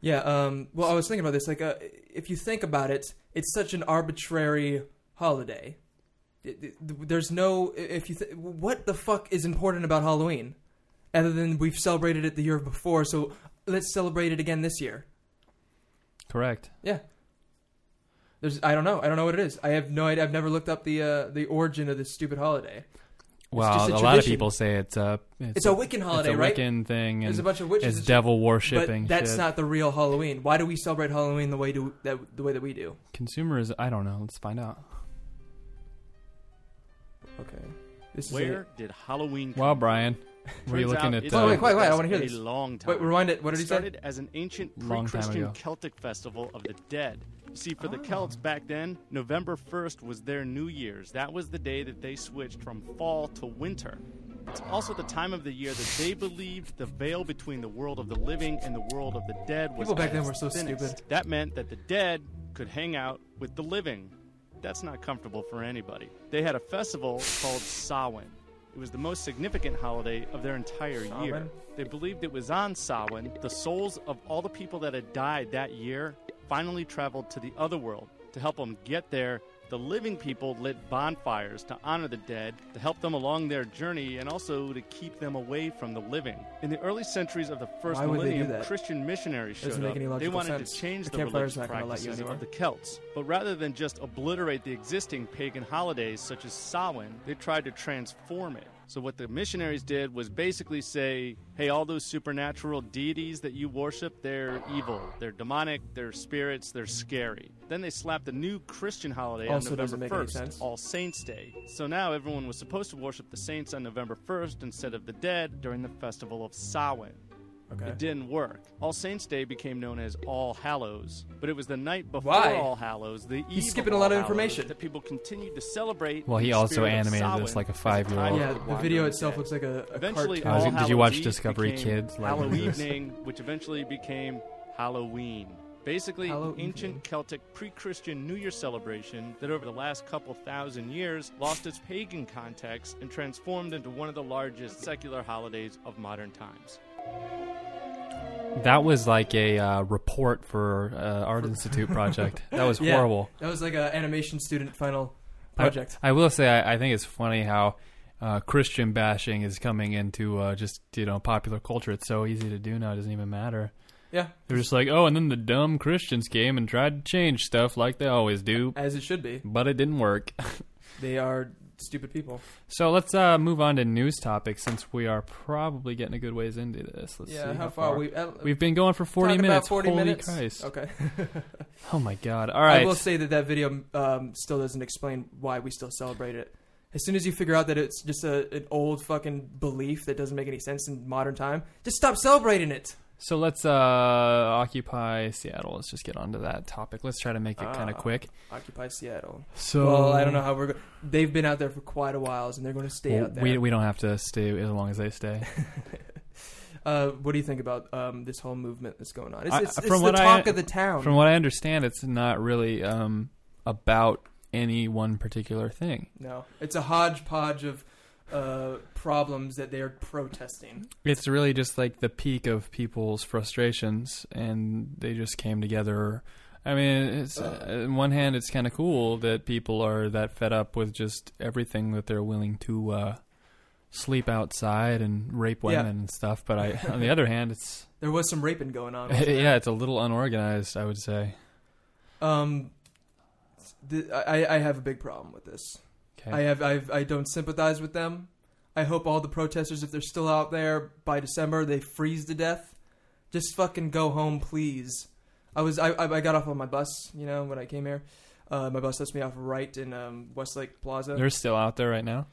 Yeah. Um. Well, I was thinking about this. Like, uh, if you think about it, it's such an arbitrary holiday. It- it- There's no. If you th- what the fuck is important about Halloween, other than we've celebrated it the year before, so let's celebrate it again this year. Correct. Yeah. There's. I don't know. I don't know what it is. I have no idea. I've never looked up the uh, the origin of this stupid holiday. Well, a a, lot of people say it's a. It's, It's a Wiccan holiday, it's a right? Wiccan thing, and There's a bunch of witches. it's devil worshipping. But that's shit. not the real Halloween. Why do we celebrate Halloween the way do that the way that we do? consumers. I don't know. Let's find out. Okay. This is Where did Halloween come Wow, Brian, were you looking out at? it's uh, Wait, wait, wait, wait, I wanna hear a this. long time. Wait, rewind it. What did it he say? started as an ancient Long pre-Christian. Celtic festival of the dead. See, for the Ah. Celts back then, November 1st was their New Year's. That was the day that they switched from fall to winter. It's also the time of the year that they believed the veil between the world of the living and the world of the dead was People back then were so thinnest. stupid. That meant that the dead could hang out with the living. That's not comfortable for anybody. They had a festival called Samhain. It was the most significant holiday of their entire year. They believed it was on Samhain. The souls of all the people that had died that year finally traveled to the other world. To help them get there, the living people lit bonfires to honor the dead, to help them along their journey, and also to keep them away from the living. In the early centuries of the first Why would they do millennium? Christian missionaries showed up. they wanted sense. to change The the, religious not gonna let you practices of the Celts. But rather than just obliterate the existing pagan holidays such as Samhain, they tried to transform it. So, what the missionaries did was basically say, hey, all those supernatural deities that you worship, they're evil. They're demonic, they're spirits, they're scary. Then they slapped a new Christian holiday Also on November 1st. All Saints Day. So now everyone was supposed to worship the saints on November 1st instead of the dead during the festival of Samhain. Okay. It didn't work. All Saints Day became known as All Hallows, but it was the night before Why? All Hallows, the He's eve skipping of a lot All of Hallows, information. that people continued to celebrate. Well, he also animated this like a five-year-old. Yeah, the video itself looks like a, a Eventually, cartoon. I was- All did you watch Hallows Eve Discovery became Kids, like Halloween evening, which eventually became Halloween. Basically, Halloween. ancient Celtic pre-Christian New Year celebration that over the last couple thousand years lost its pagan context and transformed into one of the largest secular holidays of modern times. That was like a uh, report for uh, Art Institute project. That was Yeah, horrible. That was like an animation student final I- project. I, will say, I, I think it's funny how uh, Christian bashing is coming into uh, just you know popular culture. It's so easy to do now; it doesn't even matter. yeah, They're just like, oh, and then the dumb Christians came and tried to change stuff like they always do, as it should be. but it didn't work. They are stupid people. so let's uh, move on to news topics since we are probably getting a good ways into this. Let's yeah, see how, far, we? Uh, We've been going for forty minutes. Forty Holy minutes. Christ! Okay. Oh my God! All right. I will say that that video um, still doesn't explain why we still celebrate it. As soon as you figure out that it's just a, an old fucking belief that doesn't make any sense in modern time, just stop celebrating it. So let's uh, occupy Seattle. Let's just get onto that topic. Let's try to make it kind of Ah, quick. Occupy Seattle. So well, I don't know how we're. Go- They've been out there for quite a while, and they're going to stay Well, out there. we we don't have to stay as long as they stay. uh, what do you think about um, this whole movement that's going on? It's, I- it's, it's from the what I- talk of the town. From what I understand, it's not really um, about any one particular thing. no, it's a hodgepodge of uh, problems that they are protesting. It's really just like the peak of people's frustrations, and they just came together. I mean, it's uh, on one hand, it's kind of cool that people are that fed up with just everything that they're willing to uh, sleep outside and rape Yeah. women and stuff. But I, on the other hand, it's There was some raping going on. yeah, it's a little unorganized. I would say. Um, th- I I have a big problem with this. Okay. I have I've, I don't sympathize with them. I hope all the protesters, if they're still out there by December, they freeze to death. Just fucking go home, please. I was I I got off on my bus, you know, when I came here. Uh, my bus lets me off right in um, Westlake Plaza. They're still out there right now.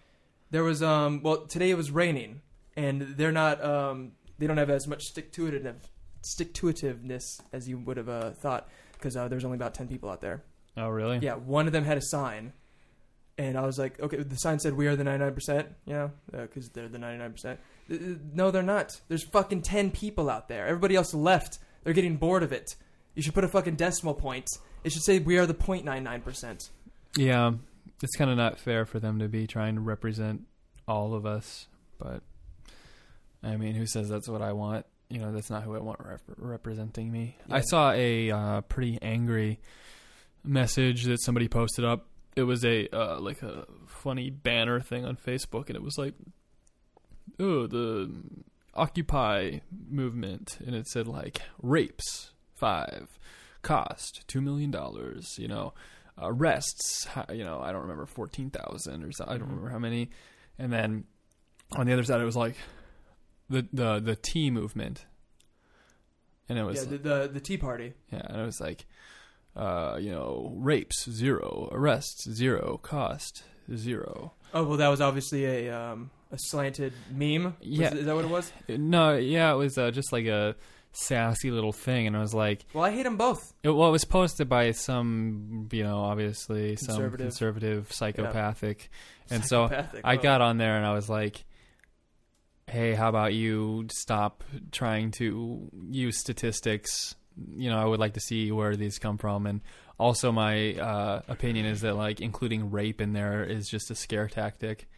There was um well today it was raining and they're not um they don't have as much stick to it stick to itiveness as you would have uh, thought because uh, there's only about ten people out there. Oh, really? Yeah, one of them had a sign, and I was like, okay, the sign said we are the ninety nine percent, you know, because they're the ninety nine percent. No, they're not. There's fucking ten people out there. Everybody else left. They're getting bored of it. You should put a fucking decimal point. It should say we are the 0.99 percent. Yeah, it's kind of not fair for them to be trying to represent all of us. But I mean, who says that's what I want? You know, that's not who I want rep- representing me. I saw a uh, pretty angry message that somebody posted up. It was a uh, like a funny banner thing on Facebook, and it was like, "Oh, the Occupy movement," and it said like rapes five, cost two million dollars. You know, arrests. You know, I don't remember fourteen thousand or so. I don't Mhm. remember how many. And then on the other side, it was like the the the Tea movement, and it was Yeah, the, the the Tea Party. yeah, and it was like, uh, you know, rapes zero, arrests zero, cost zero. Oh well, that was obviously a um, a slanted meme. Was Yeah. is that what it was? No, yeah, it was uh, just like a sassy little thing, and I was like, Well, I hate them both. it, well, it was posted by some, you know, obviously some Conservative. conservative psychopathic, and so Psychopathic, I oh. got on there and I was like, "Hey, how about you stop trying to use statistics? You know, I would like to see where these come from." And also, my uh, opinion is that like including rape in there is just a scare tactic.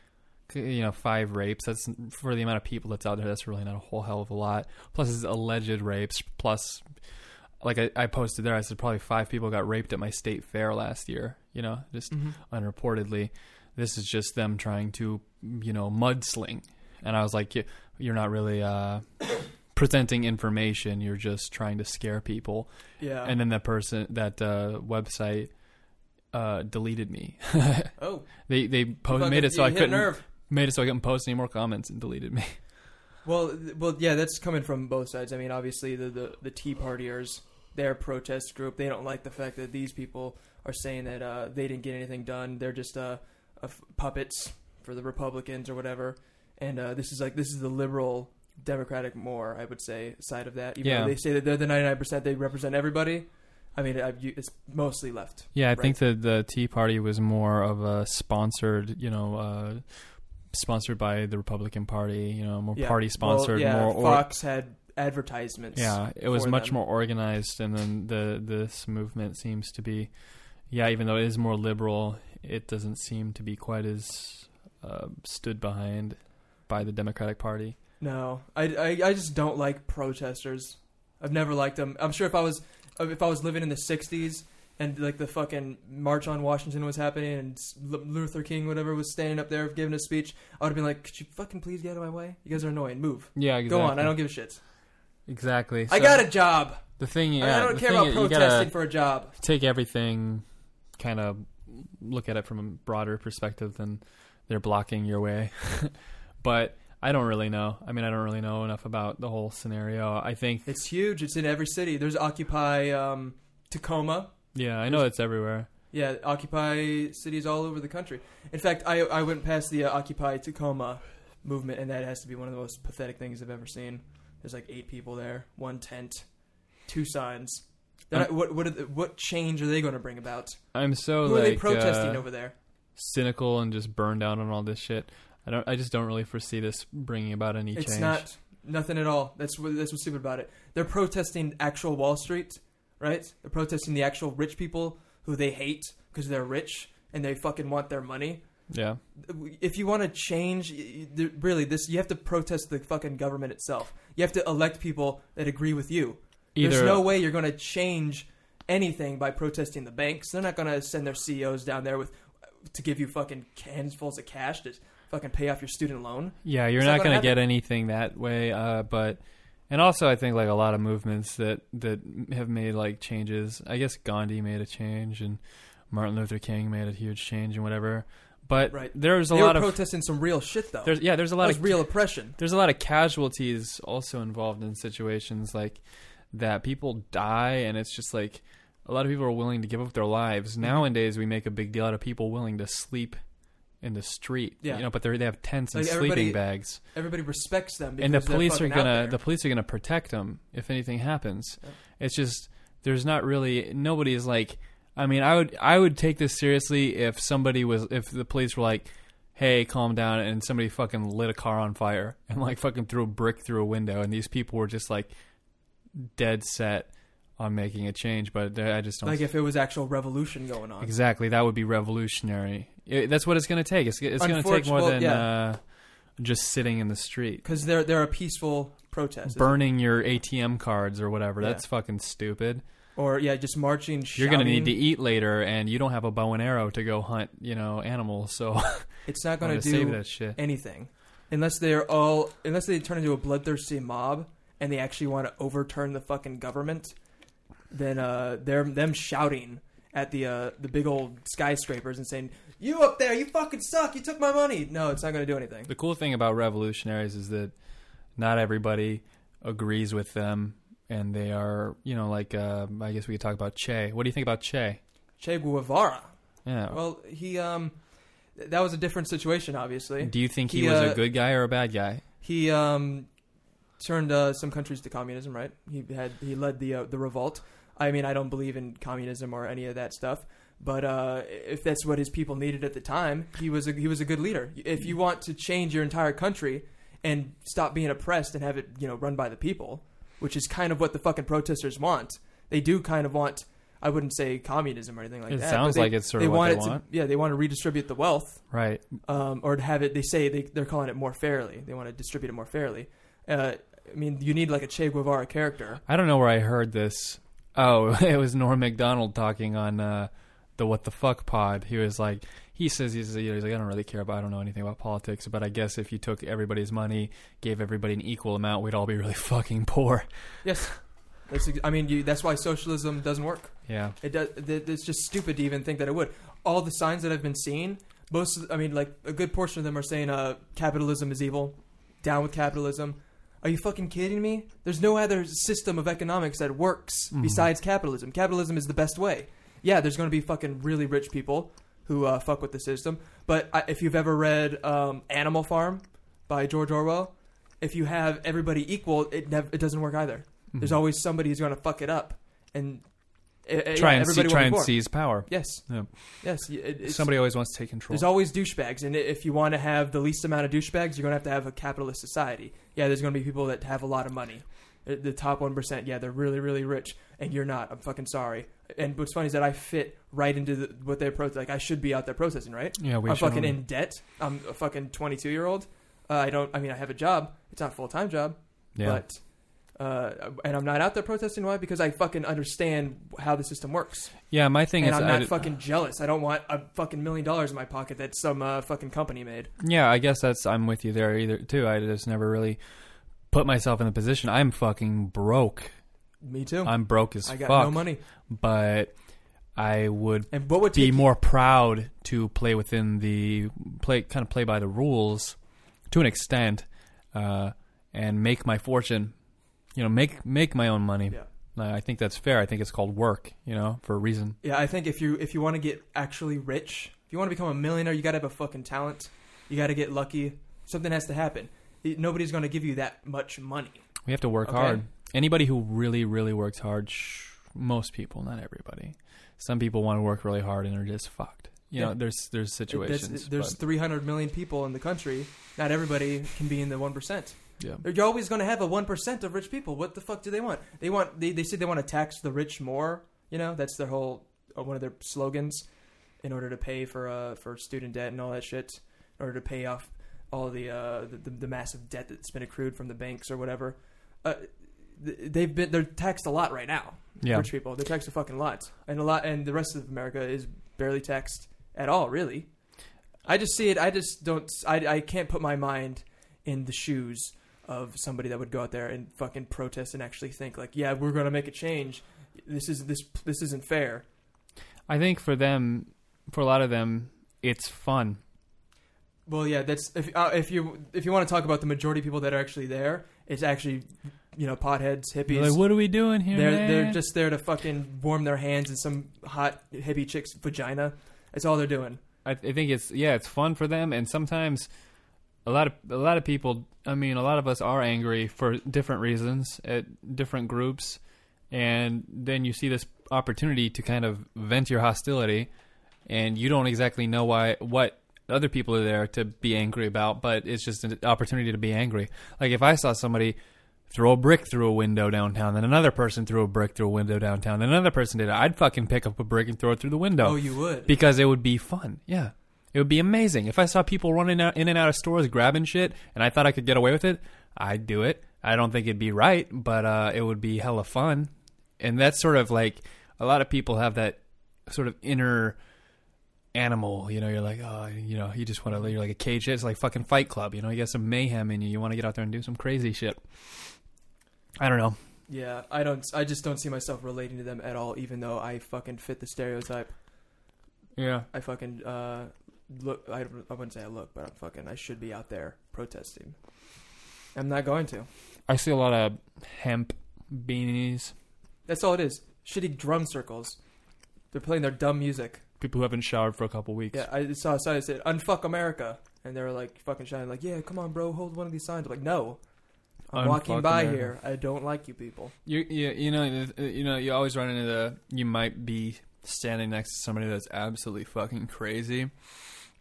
You know, five rapes. That's for the amount of people that's out there. That's really not a whole hell of a lot. Plus, it's alleged rapes. Plus, like I, I posted there, I said probably five people got raped at my state fair last year. You know, just Mhm. unreportedly. This is just them trying to, you know, mudsling. And I was like, "You- you're not really uh, presenting information. You're just trying to scare people. Yeah. And then that person, that uh, website, uh, deleted me. Oh. they they made it so I couldn't nerve. Made it so I couldn't post any more comments and deleted me. Well, well, yeah, that's coming from both sides. I mean, obviously the the, the Tea Partiers, their protest group, they don't like the fact that these people are saying that uh, they didn't get anything done. They're just uh, uh, puppets for the Republicans or whatever. And uh, this is like this is the liberal Democratic more, I would say, side of that. Even Yeah. though they say that they're the ninety nine percent, they represent everybody. I mean, it's mostly left. Yeah, I right? think that the Tea Party was more of a sponsored, you know, uh, sponsored by the Republican Party, you know, more Yeah. party sponsored, Well, yeah, more or- Fox had advertisements. Yeah, it was much them. more organized, and then the this movement seems to be, yeah, even though it is more liberal, it doesn't seem to be quite as uh, stood behind by the Democratic Party. No, I, I, I just don't like protesters. I've never liked them. I'm sure if I was uh, if I was living in the '60s and like the fucking March on Washington was happening and Luther King whatever was standing up there giving a speech, I would have been like, "Could you fucking please get out of my way? You guys are annoying. Move. Yeah, Go on. I don't give a shit. Exactly. I got a job. The thing, I- yeah, I don't care about protesting for a job. Take everything, kind of look at it from a broader perspective than they're blocking your way. but I don't really know. I mean, I don't really know enough about the whole scenario. I think It's huge. It's in every city. There's Occupy um, Tacoma. Yeah, I know it's everywhere. Yeah, Occupy cities all over the country. In fact, I I went past the uh, Occupy Tacoma movement, and that has to be one of the most pathetic things I've ever seen. There's like eight people there, one tent, two signs. Not- what what are the, what change are they going to bring about? I'm so Who like are they protesting uh, over there? cynical and just burned out on all this shit. I don't. I just don't really foresee this bringing about any It's change. not nothing at all. That's what that's what's stupid about it. They're protesting actual Wall Street, right? They're protesting the actual rich people who they hate because they're rich and they fucking want their money. Yeah. If you want to change, really, this you have to protest the fucking government itself. You have to elect people that agree with you. There's no way you're going to change anything by protesting the banks. They're not going to send their CEOs down there with to give you fucking handfuls of cash to fucking pay off your student loan. Yeah, you're It's not gonna going to get anything that way. Uh, but and also, I think like a lot of movements that that have made like changes. I guess Gandhi made a change, and Martin Luther King made a huge change, and whatever. But Right. there's a They lot of protesting some real shit though. There's, yeah, there's a lot of real oppression. There's a lot of casualties also involved in situations like that. People die, and it's just like a lot of people are willing to give up their lives. Mm-hmm. Nowadays, we make a big deal out of people willing to sleep in the street. Yeah. you know, but they they have tents and Like, sleeping bags. Everybody respects them. And the police are gonna the police are gonna protect them if anything happens. It's just there's not really nobody is like. I mean, I would I would take this seriously if somebody was if the police were like, "Hey, calm down," and somebody fucking lit a car on fire and like fucking threw a brick through a window, and these people were just like dead set on making a change. But I just don't like if it was actual revolution going on. exactly that would be revolutionary. It, that's what it's going to take. It's it's going to take more than well, uh, just sitting in the street because they're they're a peaceful protest. burning your ATM cards or whatever. Yeah. That's fucking stupid. or yeah, just marching. You're gonna need to eat later, and you don't have a bow and arrow to go hunt, you know, animals. So It's not going to do save that shit. anything unless they're all unless they turn into a bloodthirsty mob and they actually want to overturn the fucking government. Then uh, they're them shouting at the uh, the big old skyscrapers and saying, "You up there, you fucking suck! You took my money." No, it's not going to do anything. The cool thing about revolutionaries is that not everybody agrees with them, and they are, you know, like uh, I guess we could talk about Che. What do you think about Che? Che Guevara. Yeah. Well, he um, that was a different situation, obviously. do you think he, he, was uh, a good guy or a bad guy? He um turned uh, some countries to communism, right? He had he led the uh, the revolt. I mean, I don't believe in communism or any of that stuff, but uh, if that's what his people needed at the time, he was a, he was a good leader. If you want to change your entire country and stop being oppressed and have it, you know, run by the people, which is kind of what the fucking protesters want. They do kind of want. I wouldn't say communism or anything like It that. It sounds they- like it's sort they of what want they it to- yeah, they want to redistribute the wealth Right. um, or to have it. They say they, they're calling it more fairly. They want to distribute it more fairly. Uh, I mean, you need like a Che Guevara character. I don't know where I heard this. Oh, it was Norm Macdonald talking on uh, the What the Fuck pod. He was like, he says he's, you know, he's like, I don't really care about, I don't know anything about politics, but I guess if you took everybody's money, gave everybody an equal amount, we'd all be really fucking poor. Yes, that's. I mean, you, that's why socialism doesn't work. Yeah. It does. It's just stupid to even think that it would. All the signs that I've been seeing most. Of, I mean, like a good portion of them are saying uh, capitalism is evil, down with capitalism. Are you fucking kidding me? There's no other system of economics that works Mhm. besides capitalism. Capitalism is the best way. Yeah, there's going to be fucking really rich people who uh, fuck with the system. But I, if you've ever read um, Animal Farm by George Orwell, if you have everybody equal, it nev- it doesn't work either. There's Mhm. always somebody who's going to fuck it up, and uh, uh, try yeah, and see, try and seize power. Yes, Yeah. yes. it- Somebody always wants to take control. there's always douchebags, and if you want to have the least amount of douchebags, you're going to have to have a capitalist society. Yeah, there's going to be people that have a lot of money. Uh, The top one percent, yeah, they're really, really rich, and you're not. I'm fucking sorry. And what's funny is that I fit right into the, what they're pro- like. I should be out there protesting, right? Yeah, we I'm should fucking in debt. I'm a fucking 22 year old. Uh, I don't. I mean, I have a job. It's not a full time job, Yeah. but. Uh, and I'm not out there protesting. Why? Because I fucking understand how the system works. Yeah, my thing and is I'm I not did- fucking jealous. I don't want a fucking million dollars in my pocket that some uh, fucking company made. Yeah, I guess that's I'm with you there either too. I just never really put myself in the position. I'm fucking broke. Me too. I'm broke as I got fuck. no money. But I would And what would be take- more proud to play within the play kind of play by the rules to an extent uh, and make my fortune. You know, make make my own money. Yeah. I think that's fair. I think it's called work, you know, for a reason. Yeah, I think if you if you want to get actually rich, if you want to become a millionaire, you got to have a fucking talent. You got to get lucky. Something has to happen. It- Nobody's going to give you that much money. We have to work Okay. hard. Anybody who really, really works hard, sh- most people, not everybody. Some people want to work really hard and are just fucked. You Yeah. know, there's there's It- situations. There's, there's but- 300 million people in the country. Not everybody can be in the one percent. Yeah. You're always going to have a one percent of rich people. What the fuck do they want? They want they they say they want to tax the rich more. You know, that's their whole uh, one of their slogans, in order to pay for uh for student debt and all that shit, in order to pay off all the uh the, the, massive debt that's been accrued from the banks or whatever. Uh, they've been they're taxed a lot right now. Yeah. Rich people they're taxed a fucking lot, and a lot, and the rest of America is barely taxed at all. Really, I just see it. I just don't. I I can't put my mind in the shoes of somebody that would go out there and fucking protest and actually think like, yeah, we're going to make a change. This is this this isn't fair. I think for them, for a lot of them, it's fun. Well, yeah, that's if uh, if you if you want to talk about the majority of people that are actually there, it's actually you know potheads, hippies. Like, what are we doing here? They're man? they're just there to fucking warm their hands in some hot hippie chick's vagina. That's all they're doing. I, I think it's yeah, it's fun for them, and sometimes a lot of a lot of people. I mean, a lot of us are angry for different reasons at different groups, and then you see this opportunity to kind of vent your hostility, and you don't exactly know why what other people are there to be angry about, but it's just an opportunity to be angry. Like if I saw somebody throw a brick through a window downtown, then another person threw a brick through a window downtown, then another person did it. I'd fucking pick up a brick and throw it through the window. Oh, you would? because it would be fun. Yeah, it would be amazing if I saw people running out, in and out of stores grabbing shit, and I thought I could get away with it. I'd do it. I don't think it'd be right, but uh, it would be hella fun. And that's sort of like a lot of people have that sort of inner animal. You know, you're like, oh, you know, you just want to. You're like a cage. It's like fucking Fight Club. You know, you got some mayhem in you. You want to get out there and do some crazy shit. I don't know. Yeah, I don't. I just don't see myself relating to them at all, even though I fucking fit the stereotype. Yeah. I fucking uh, look. I, I wouldn't say I look, but I'm fucking. I should be out there protesting. I'm not going to. I see a lot of hemp beanies. That's all it is. Shitty drum circles. They're playing their dumb music. People who haven't showered for a couple weeks. Yeah, I saw a sign that said "Unfuck America," and they were like fucking shouting like, "Yeah, come on, bro, hold one of these signs." I'm like, no, I'm walking by America. here. I don't like you people. You, you, you know, you know, you always run into the. You might be standing next to somebody that's absolutely fucking crazy.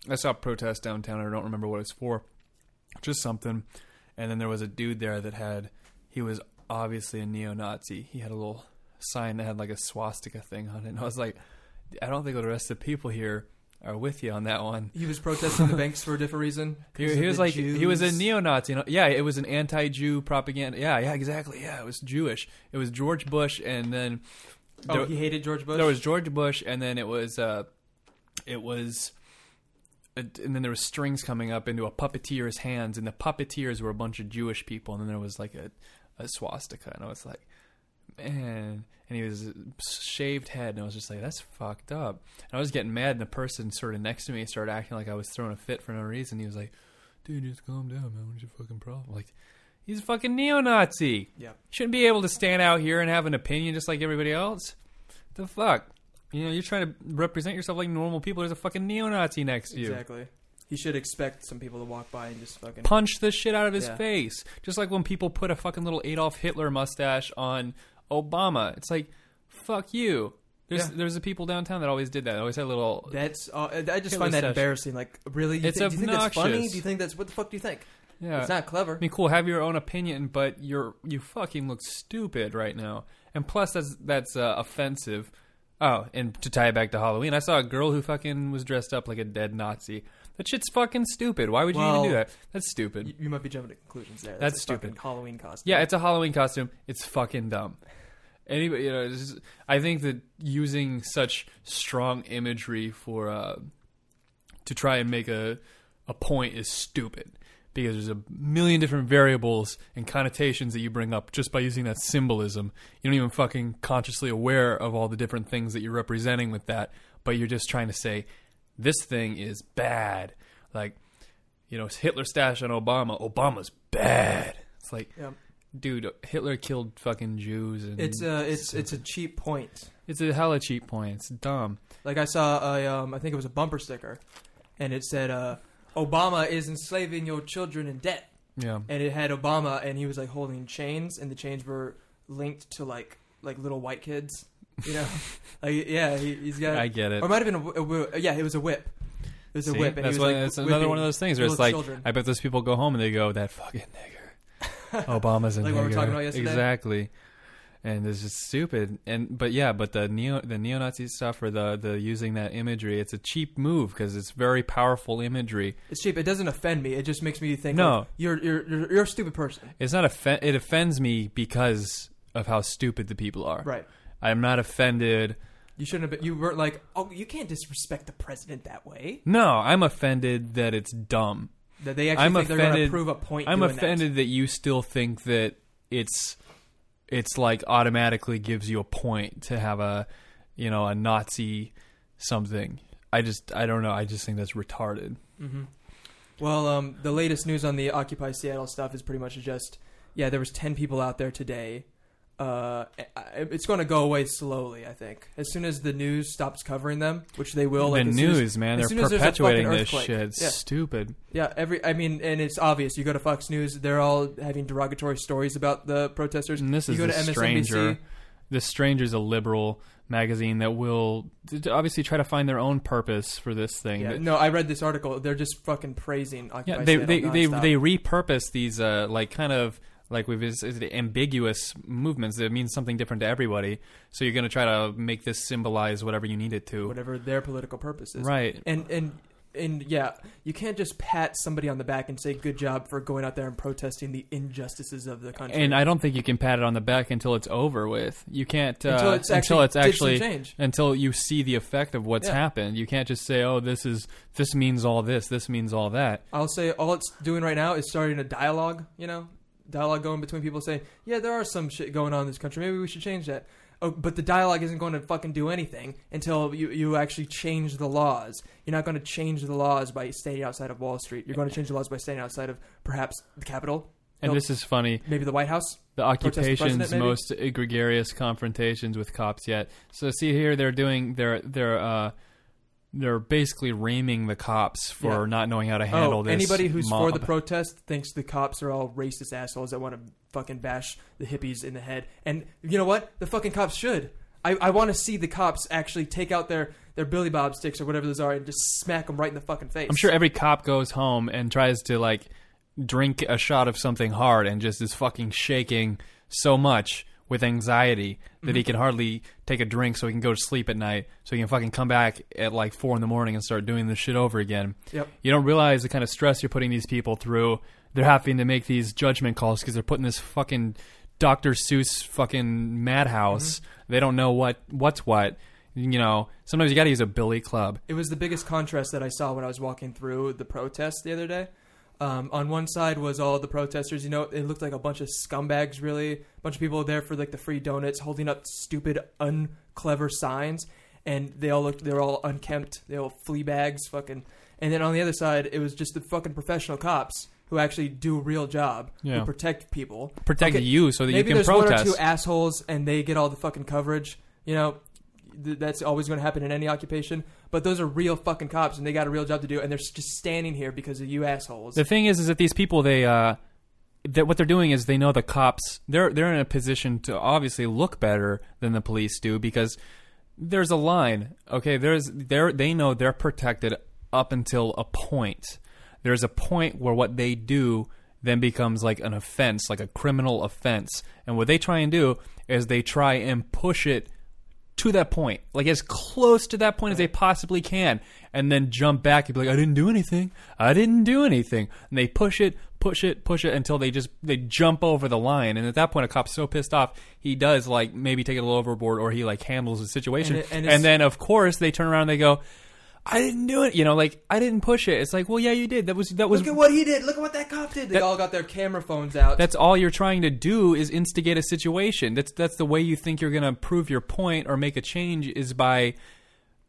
I saw a protest downtown. I don't remember what it's for, just something. And then there was a dude there that had. He was obviously a neo-Nazi. He had a little sign that had like a swastika thing on it. And I was like, I don't think the rest of the people here are with you on that one. He was protesting the banks for a different reason. He, he was like he was a neo-Nazi. You know? Yeah, it was an anti-Jew propaganda. Yeah, yeah, exactly. Yeah, it was Jewish. It was George Bush, and then Oh, there- he hated George Bush. There was George Bush, and then it was uh, it was, and then there was strings coming up into a puppeteer's hands, and the puppeteers were a bunch of Jewish people, and then there was like a, a swastika, and I was like, man. And he was uh, shaved head, and I was just like, that's fucked up. And I was getting mad, and the person sort of next to me started acting like I was throwing a fit for no reason. He was like, dude, just calm down, man. What's your fucking problem? I'm like, he's a fucking neo-Nazi. Yep. Shouldn't be able to stand out here and have an opinion just like everybody else. The fuck? You know, you're trying to represent yourself like normal people. There's a fucking neo-Nazi next to you. Exactly. He should expect some people to walk by and just fucking punch the shit out of his Yeah. face. Just like when people put a fucking little Adolf Hitler mustache on Obama. It's like, fuck you. There's Yeah. there's the people downtown that always did that. Always had a little. That's. Uh, I just Hitler find that stash. embarrassing. Like, really? You It's think, do you think that's funny? obnoxious. Do you think that's what the fuck do you think? yeah, It's not clever. I mean, cool. Have your own opinion, but you're you fucking look stupid right now. And plus, that's that's uh, offensive. Oh, and to tie it back to Halloween, I saw a girl who fucking was dressed up like a dead Nazi. That shit's fucking stupid. Why would you Well, even do that? That's stupid. You, you might be jumping to conclusions there. That's a fucking stupid. Halloween costume. Yeah, it's a Halloween costume. It's fucking dumb. Anybody, you know, just- I think that using such strong imagery for uh, to try and make a a point is stupid because there's a million different variables and connotations that you bring up just by using that symbolism. You don't even fucking consciously aware of all the different things that you're representing with that, but you're just trying to say this thing is bad. Like, you know, Hitler stash on Obama. Obama's bad. It's like, Yeah. Dude, Hitler killed fucking Jews, and It's a it's it's a cheap point. it's a hella cheap point. It's dumb. Like I saw a um I think it was a bumper sticker, and it said uh Obama is enslaving your children in debt, Yeah, and it had Obama and he was like holding chains, and the chains were linked to like like little white kids. You know, like yeah, he, he's got. I get it. Or it might have been a, wh- a wh- yeah, it was a whip. It was a See? whip, and That's he was why like it's another whipping one of those things where it's little like, children. I bet those people go home and they go, "That fucking nigger, Obama's in Like what we were talking about yesterday? Exactly. And it's just stupid. And but yeah, but the neo the neo-Nazi stuff or the the using that imagery, it's a cheap move because it's very powerful imagery. It's cheap. It doesn't offend me. It just makes me think. No. like, you're you're you're, you're a stupid person. It's not offen- it offends me because of how stupid the people are. Right. I'm not offended. You shouldn't have. Been, you weren't like, oh, you can't disrespect the president that way. No, I'm offended that it's dumb. That they actually I'm think they're going to offended. prove a point. I'm offended that. you still think that it's it's like automatically gives you a point to have a you know a Nazi something. I just I don't know. I just think that's retarded. That. hmm Well, um, the latest news on the Occupy Seattle stuff is pretty much just, yeah, there was ten people out there today. Uh, it's going to go away slowly. I think as soon as the news stops covering them, which they will. like, the soon as- news, man, as they're soon as there's a perpetuating this shit. Yeah. stupid. Yeah, every I mean, and it's obvious. You go to Fox News, they're all having derogatory stories about the protesters. And this you is go the to MSNBC. stranger. The Stranger's a liberal magazine that will obviously try to find their own purpose for this thing. Yeah, no, I read this article. They're just fucking praising Occupy Yeah, they Seattle they they, they repurpose these uh like kind of like we've is is it ambiguous movements that mean something different to everybody. So you're going to try to make this symbolize whatever you need it to. whatever their political purpose is. Right. And and and yeah, you can't just pat somebody on the back and say good job for going out there and protesting the injustices of the country. And I don't think you can pat it on the back until it's over with. You can't uh, Until it's until actually it's actually change. until you see the effect of what's Yeah. happened. You can't just say, "Oh, this is this means all this. This means all that." I'll say all it's doing right now is starting a dialogue. You know, dialogue going between people saying, yeah, there are some shit going on in this country. Maybe we should change that. Oh, but the dialogue isn't going to fucking do anything until you, you actually change the laws. You're not going to change the laws by staying outside of Wall Street. You're going to change the laws by staying outside of perhaps the Capitol. And No, this is funny. maybe the White House. the Protest the occupation's most gregarious confrontations with cops yet. So see here, they're doing they're they're uh they're basically reaming the cops for Yeah. not knowing how to handle oh, this. anybody who's for mob. the protest thinks the cops are all racist assholes that want to fucking bash the hippies in the head. And you know what? The fucking cops should. I, I want to see the cops actually take out their, their Billy Bob sticks or whatever those are and just smack them right in the fucking face. I'm sure every cop goes home and tries to like drink a shot of something hard and just is fucking shaking so much with anxiety that Mm-hmm. he can hardly take a drink so he can go to sleep at night so he can fucking come back at like four in the morning and start doing this shit over again. Yep. You don't realize the kind of stress you're putting these people through. They're having to make these judgment calls because they're putting this fucking Dr. Seuss fucking madhouse. Mm-hmm. They don't know what what's what. You know, sometimes you got to use a billy club. It was the biggest contrast that I saw when I was walking through the protest the other day. Um, on one side was all the protesters. You know, it looked like a bunch of scumbags. Really, a bunch of people there for like the free donuts, holding up stupid, unclever signs, and they all looked. They were all unkempt. They all flea bags, fucking. And then on the other side, it was just the fucking professional cops who actually do a real job, Yeah. who protect people, Protect Okay, you so that you can protest. maybe there's one or two assholes, and they get all the fucking coverage. You know, th- that's always going to happen in any occupation. But those are real fucking cops, and they got a real job to do, and they're just standing here because of you assholes. The thing is, is that these people, they, uh, that what they're doing is they know the cops. They're they're in a position to obviously look better than the police do because there's a line. Okay, there's they they know they're protected up until a point. There's a point where what they do then becomes like an offense, like a criminal offense. And what they try and do is they try and push it to that point, like as close to that point as they possibly can, and then jump back and be like, "I didn't do anything. I didn't do anything." And they push it, push it, push it until they just they jump over the line. And at that point, a cop's so pissed off, he does like maybe take it a little overboard, or he like handles the situation. And it- and and, then of course they turn around and they go, "I didn't do it." You know, like I didn't push it. It's like, well, yeah, you did. That was that was Look at what he did. Look at what that cop did. They That- all got their camera phones out. that's all you're trying to do is instigate a situation. That's that's the way you think you're going to prove your point or make a change is by,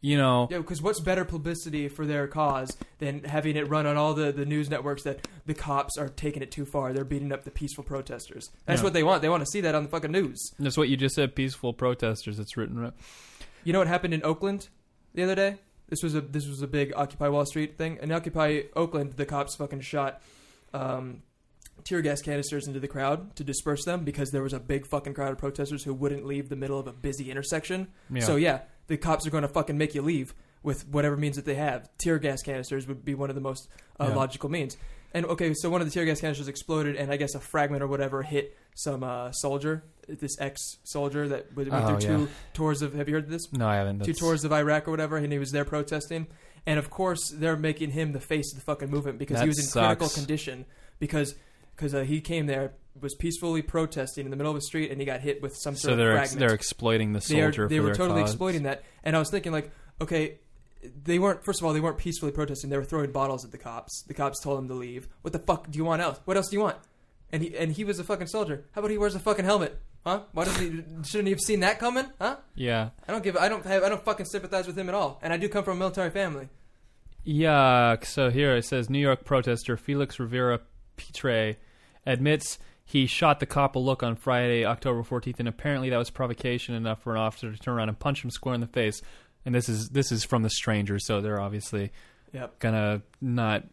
you know, Yeah, because what's better publicity for their cause than having it run on all the, the news networks that the cops are taking it too far? They're beating up the peaceful protesters. That's Yeah. what they want. They want to see that on the fucking news. that's what you just said. Peaceful protesters. It's written. right. You know what happened in Oakland the other day? This was a this was a big Occupy Wall Street thing. In Occupy Oakland, the cops fucking shot um, tear gas canisters into the crowd to disperse them because there was a big fucking crowd of protesters who wouldn't leave the middle of a busy intersection. Yeah. So yeah, the cops are going to fucking make you leave with whatever means that they have. Tear gas canisters would be one of the most uh, Yeah. logical means. And okay, so one of the tear gas canisters exploded, and I guess a fragment or whatever hit some uh, soldier, this ex soldier that went Oh, through two yeah. tours of. Have you heard of this? No, I haven't. two tours of Iraq or whatever, and he was there protesting. And of course, they're making him the face of the fucking movement because That he was in critical condition because because uh, he came there was peacefully protesting in the middle of a street and he got hit with some sort So of they're ex- fragment. they're exploiting the soldier. They are- they were totally cause. exploiting that, and I was thinking like, okay, they weren't. First of all, they weren't peacefully protesting. They were throwing bottles at the cops. The cops told him to leave. What the fuck do you want else? What else do you want? And he and he was a fucking soldier. How about he wears a fucking helmet? Huh? Why doesn't he? Shouldn't he have seen that coming? Huh? Yeah. I don't give. I don't have. I don't fucking sympathize with him at all. And I do come from a military family. Yuck. So here it says New York protester Felix Rivera Pitre admits he shot the cop a look on Friday, October 14th, and apparently that was provocation enough for an officer to turn around and punch him square in the face. And this is this is from the stranger, so they're obviously Yep. gonna not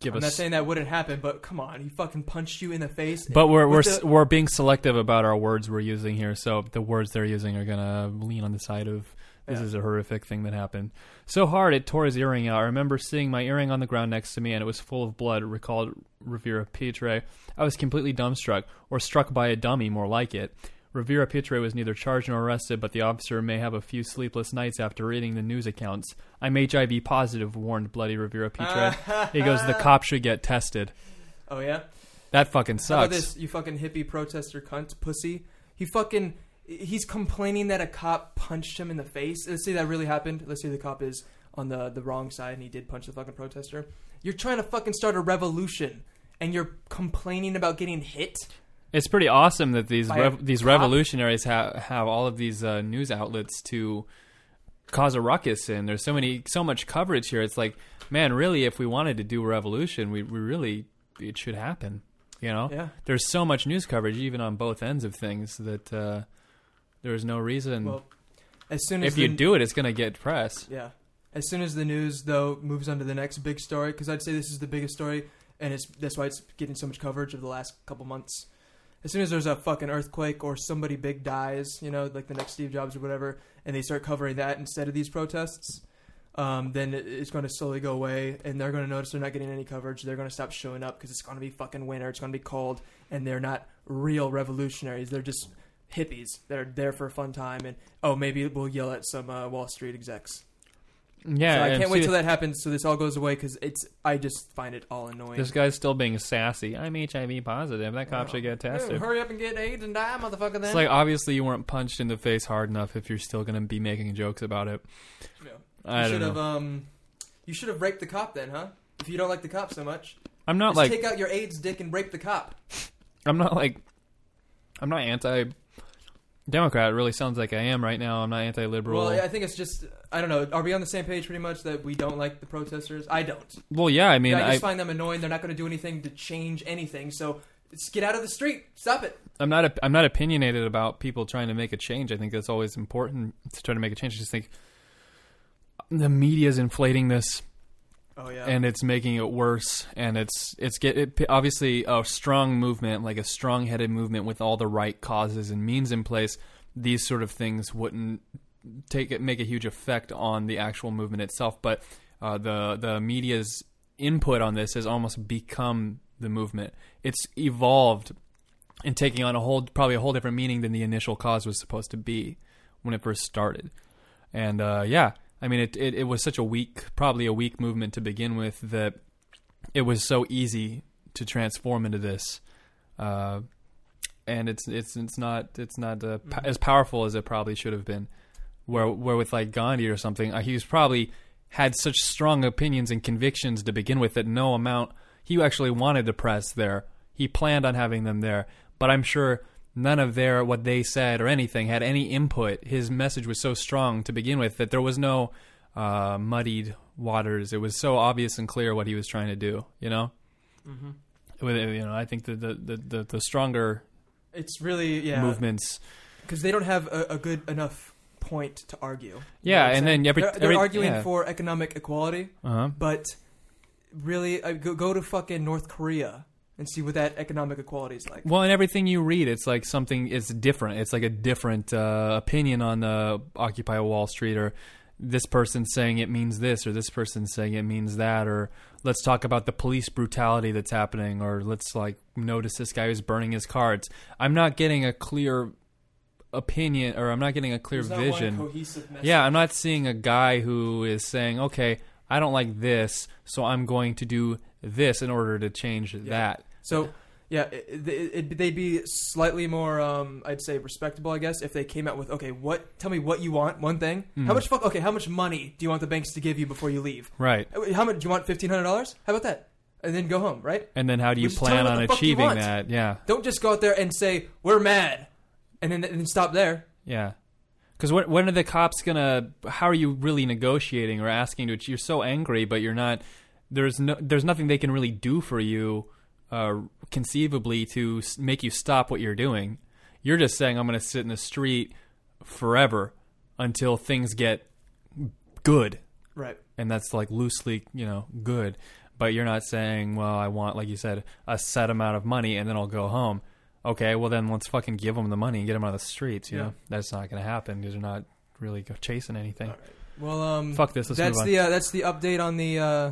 give I'm us. not saying that wouldn't happen, but come on, he fucking punched you in the face. but we're we're the- we're being selective about our words we're using here, so the words they're using are gonna lean on the side of this Yeah. is a horrific thing that happened. So hard it tore his earring out. I remember seeing my earring on the ground next to me, and it was full of blood. Recalled Rivera Pitre. I was completely dumbstruck, or struck by a dummy, more like it. Rivera Pitre was neither charged nor arrested, but the officer may have a few sleepless nights after reading the news accounts. I'm HIV positive, warned Bloody Rivera Pitre. he goes, the cop should get tested. oh yeah. That fucking How about sucks. this? You fucking hippie protester cunt pussy. He fucking. He's complaining that a cop punched him in the face. Let's say that really happened. Let's say the cop is on the the wrong side and he did punch the fucking protester. You're trying to fucking start a revolution and you're complaining about getting hit. It's pretty awesome that these rev- these revolutionaries have have all of these uh, news outlets to cause a ruckus in. There's so many so much coverage here. It's like, man, really, if we wanted to do a revolution, we, we really it should happen. You know, Yeah. there's so much news coverage even on both ends of things that uh, there's no reason. Well, as soon as if you do it, it's going to get press. Yeah. As soon as the news though moves on to the next big story, because I'd say this is the biggest story, and it's that's why it's getting so much coverage over the last couple months. As soon as there's a fucking earthquake or somebody big dies, you know, like the next Steve Jobs or whatever, and they start covering that instead of these protests, um, then it's going to slowly go away, and they're going to notice they're not getting any coverage. They're going to stop showing up because it's going to be fucking winter. It's going to be cold, and they're not real revolutionaries. They're just hippies that are there for a fun time, and oh, maybe we'll yell at some uh, Wall Street execs. Yeah, so I can't wait till that happens. So this all goes away because it's. I just find it all annoying. This guy's still being sassy. I'm HIV positive. That cop Oh. should get tested. hurry up and get AIDS and die, motherfucker. Then It's like obviously you weren't punched in the face hard enough if you're still going to be making jokes about it. Yeah. I you don't should have know. um, you should have raped the cop then, huh? If you don't like the cop so much, I'm not Just like take out your AIDS dick and rape the cop. I'm not like I'm not anti Democrat. It really sounds like I am right now. I'm not anti liberal. Well, I think it's just I don't know. Are we on the same page pretty much that we don't like the protesters? I don't. Well, yeah, I mean, I I, just find them annoying. They're not going to do anything to change anything. So just get out of the street. Stop it. I'm not. I'm not opinionated about people trying to make a change. I think that's always important to try to make a change. I just think the media is inflating this, Oh yeah. and it's making it worse. And it's it's get it, obviously a strong movement, like a strong-headed movement with all the right causes and means in place. These sort of things wouldn't take it make a huge effect on the actual movement itself. But uh, the the media's input on this has almost become the movement. It's evolved and taking on a whole probably a whole different meaning than the initial cause was supposed to be when it first started. And uh, yeah, I mean it, it it was such a weak probably a weak movement to begin with that it was so easy to transform into this. Uh, and it's it's it's not it's not uh, p- as powerful as it probably should have been. Where where with like Gandhi or something, uh, he was probably had such strong opinions and convictions to begin with that no amount he actually wanted to press there. He planned on having them there, but I'm sure none of their what they said or anything had any input. His message was so strong to begin with that there was no uh, muddied waters. It was so obvious and clear what he was trying to do. You know, Mm-hmm. With- you know, I think the the the, the, the stronger It's really yeah movements. because they don't have a, a good enough point to argue. Yeah, and saying? then every- they're, they're every- arguing yeah. for economic equality, Uh-huh. but really uh, go, go to fucking North Korea and see what that economic equality is like. Well, in everything you read, it's like something. It's different. It's like a different uh, opinion on the Occupy Wall Street, or this person saying it means this, or this person saying it means that, or let's talk about the police brutality that's happening, or let's like notice this guy who's burning his cards. I'm not getting a clear opinion, or I'm not getting a clear There's not one vision. Yeah, I'm not seeing a guy who is saying, okay, I don't like this, so I'm going to do this in order to change that. So, yeah, it, it, it, they'd be slightly more, um, I'd say, respectable, I guess, if they came out with, okay, what? Tell me what you want. One thing. Mm. How much? Fuck. Okay, how much money do you want the banks to give you before you leave? Right. Uh, How much? Do you want fifteen hundred dollars? How about that? And then go home, right? And then how do you plan on the fuck you achieving that? Yeah. Don't just go out there and say we're mad, and then and then stop there. Yeah. Because when, when are the cops gonna? How are you really negotiating or asking to? You're so angry, but you're not. There's no. There's nothing they can really do for you, uh, conceivably, to make you stop what you're doing. You're just saying, "I'm going to sit in the street forever until things get good," Right. and that's like loosely, you know, good. But you're not saying, "Well, I want, like you said, a set amount of money, and then I'll go home." Okay, well then let's fucking give them the money and get them out of the streets. You Yeah. know, that's not going to happen because they're not really chasing anything. Well, um, Fuck this, let's that's the uh, that's the update on the uh,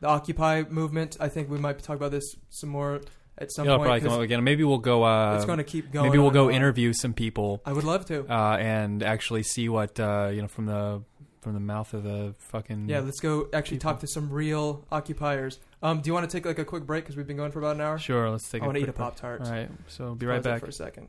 the Occupy movement. I think we might talk about this some more at some It'll point. probably come up again. Maybe we'll go. Uh, it's going to keep going. Maybe we'll on go and on. interview some people I would love to. uh, and actually see what uh, you know from the from the mouth of the fucking. yeah, let's go actually people. talk to some real occupiers. Um, do you want to take like a quick break because we've been going for about an hour? Sure, let's take. I want to eat a pop tart. All right, so be right back. for a second.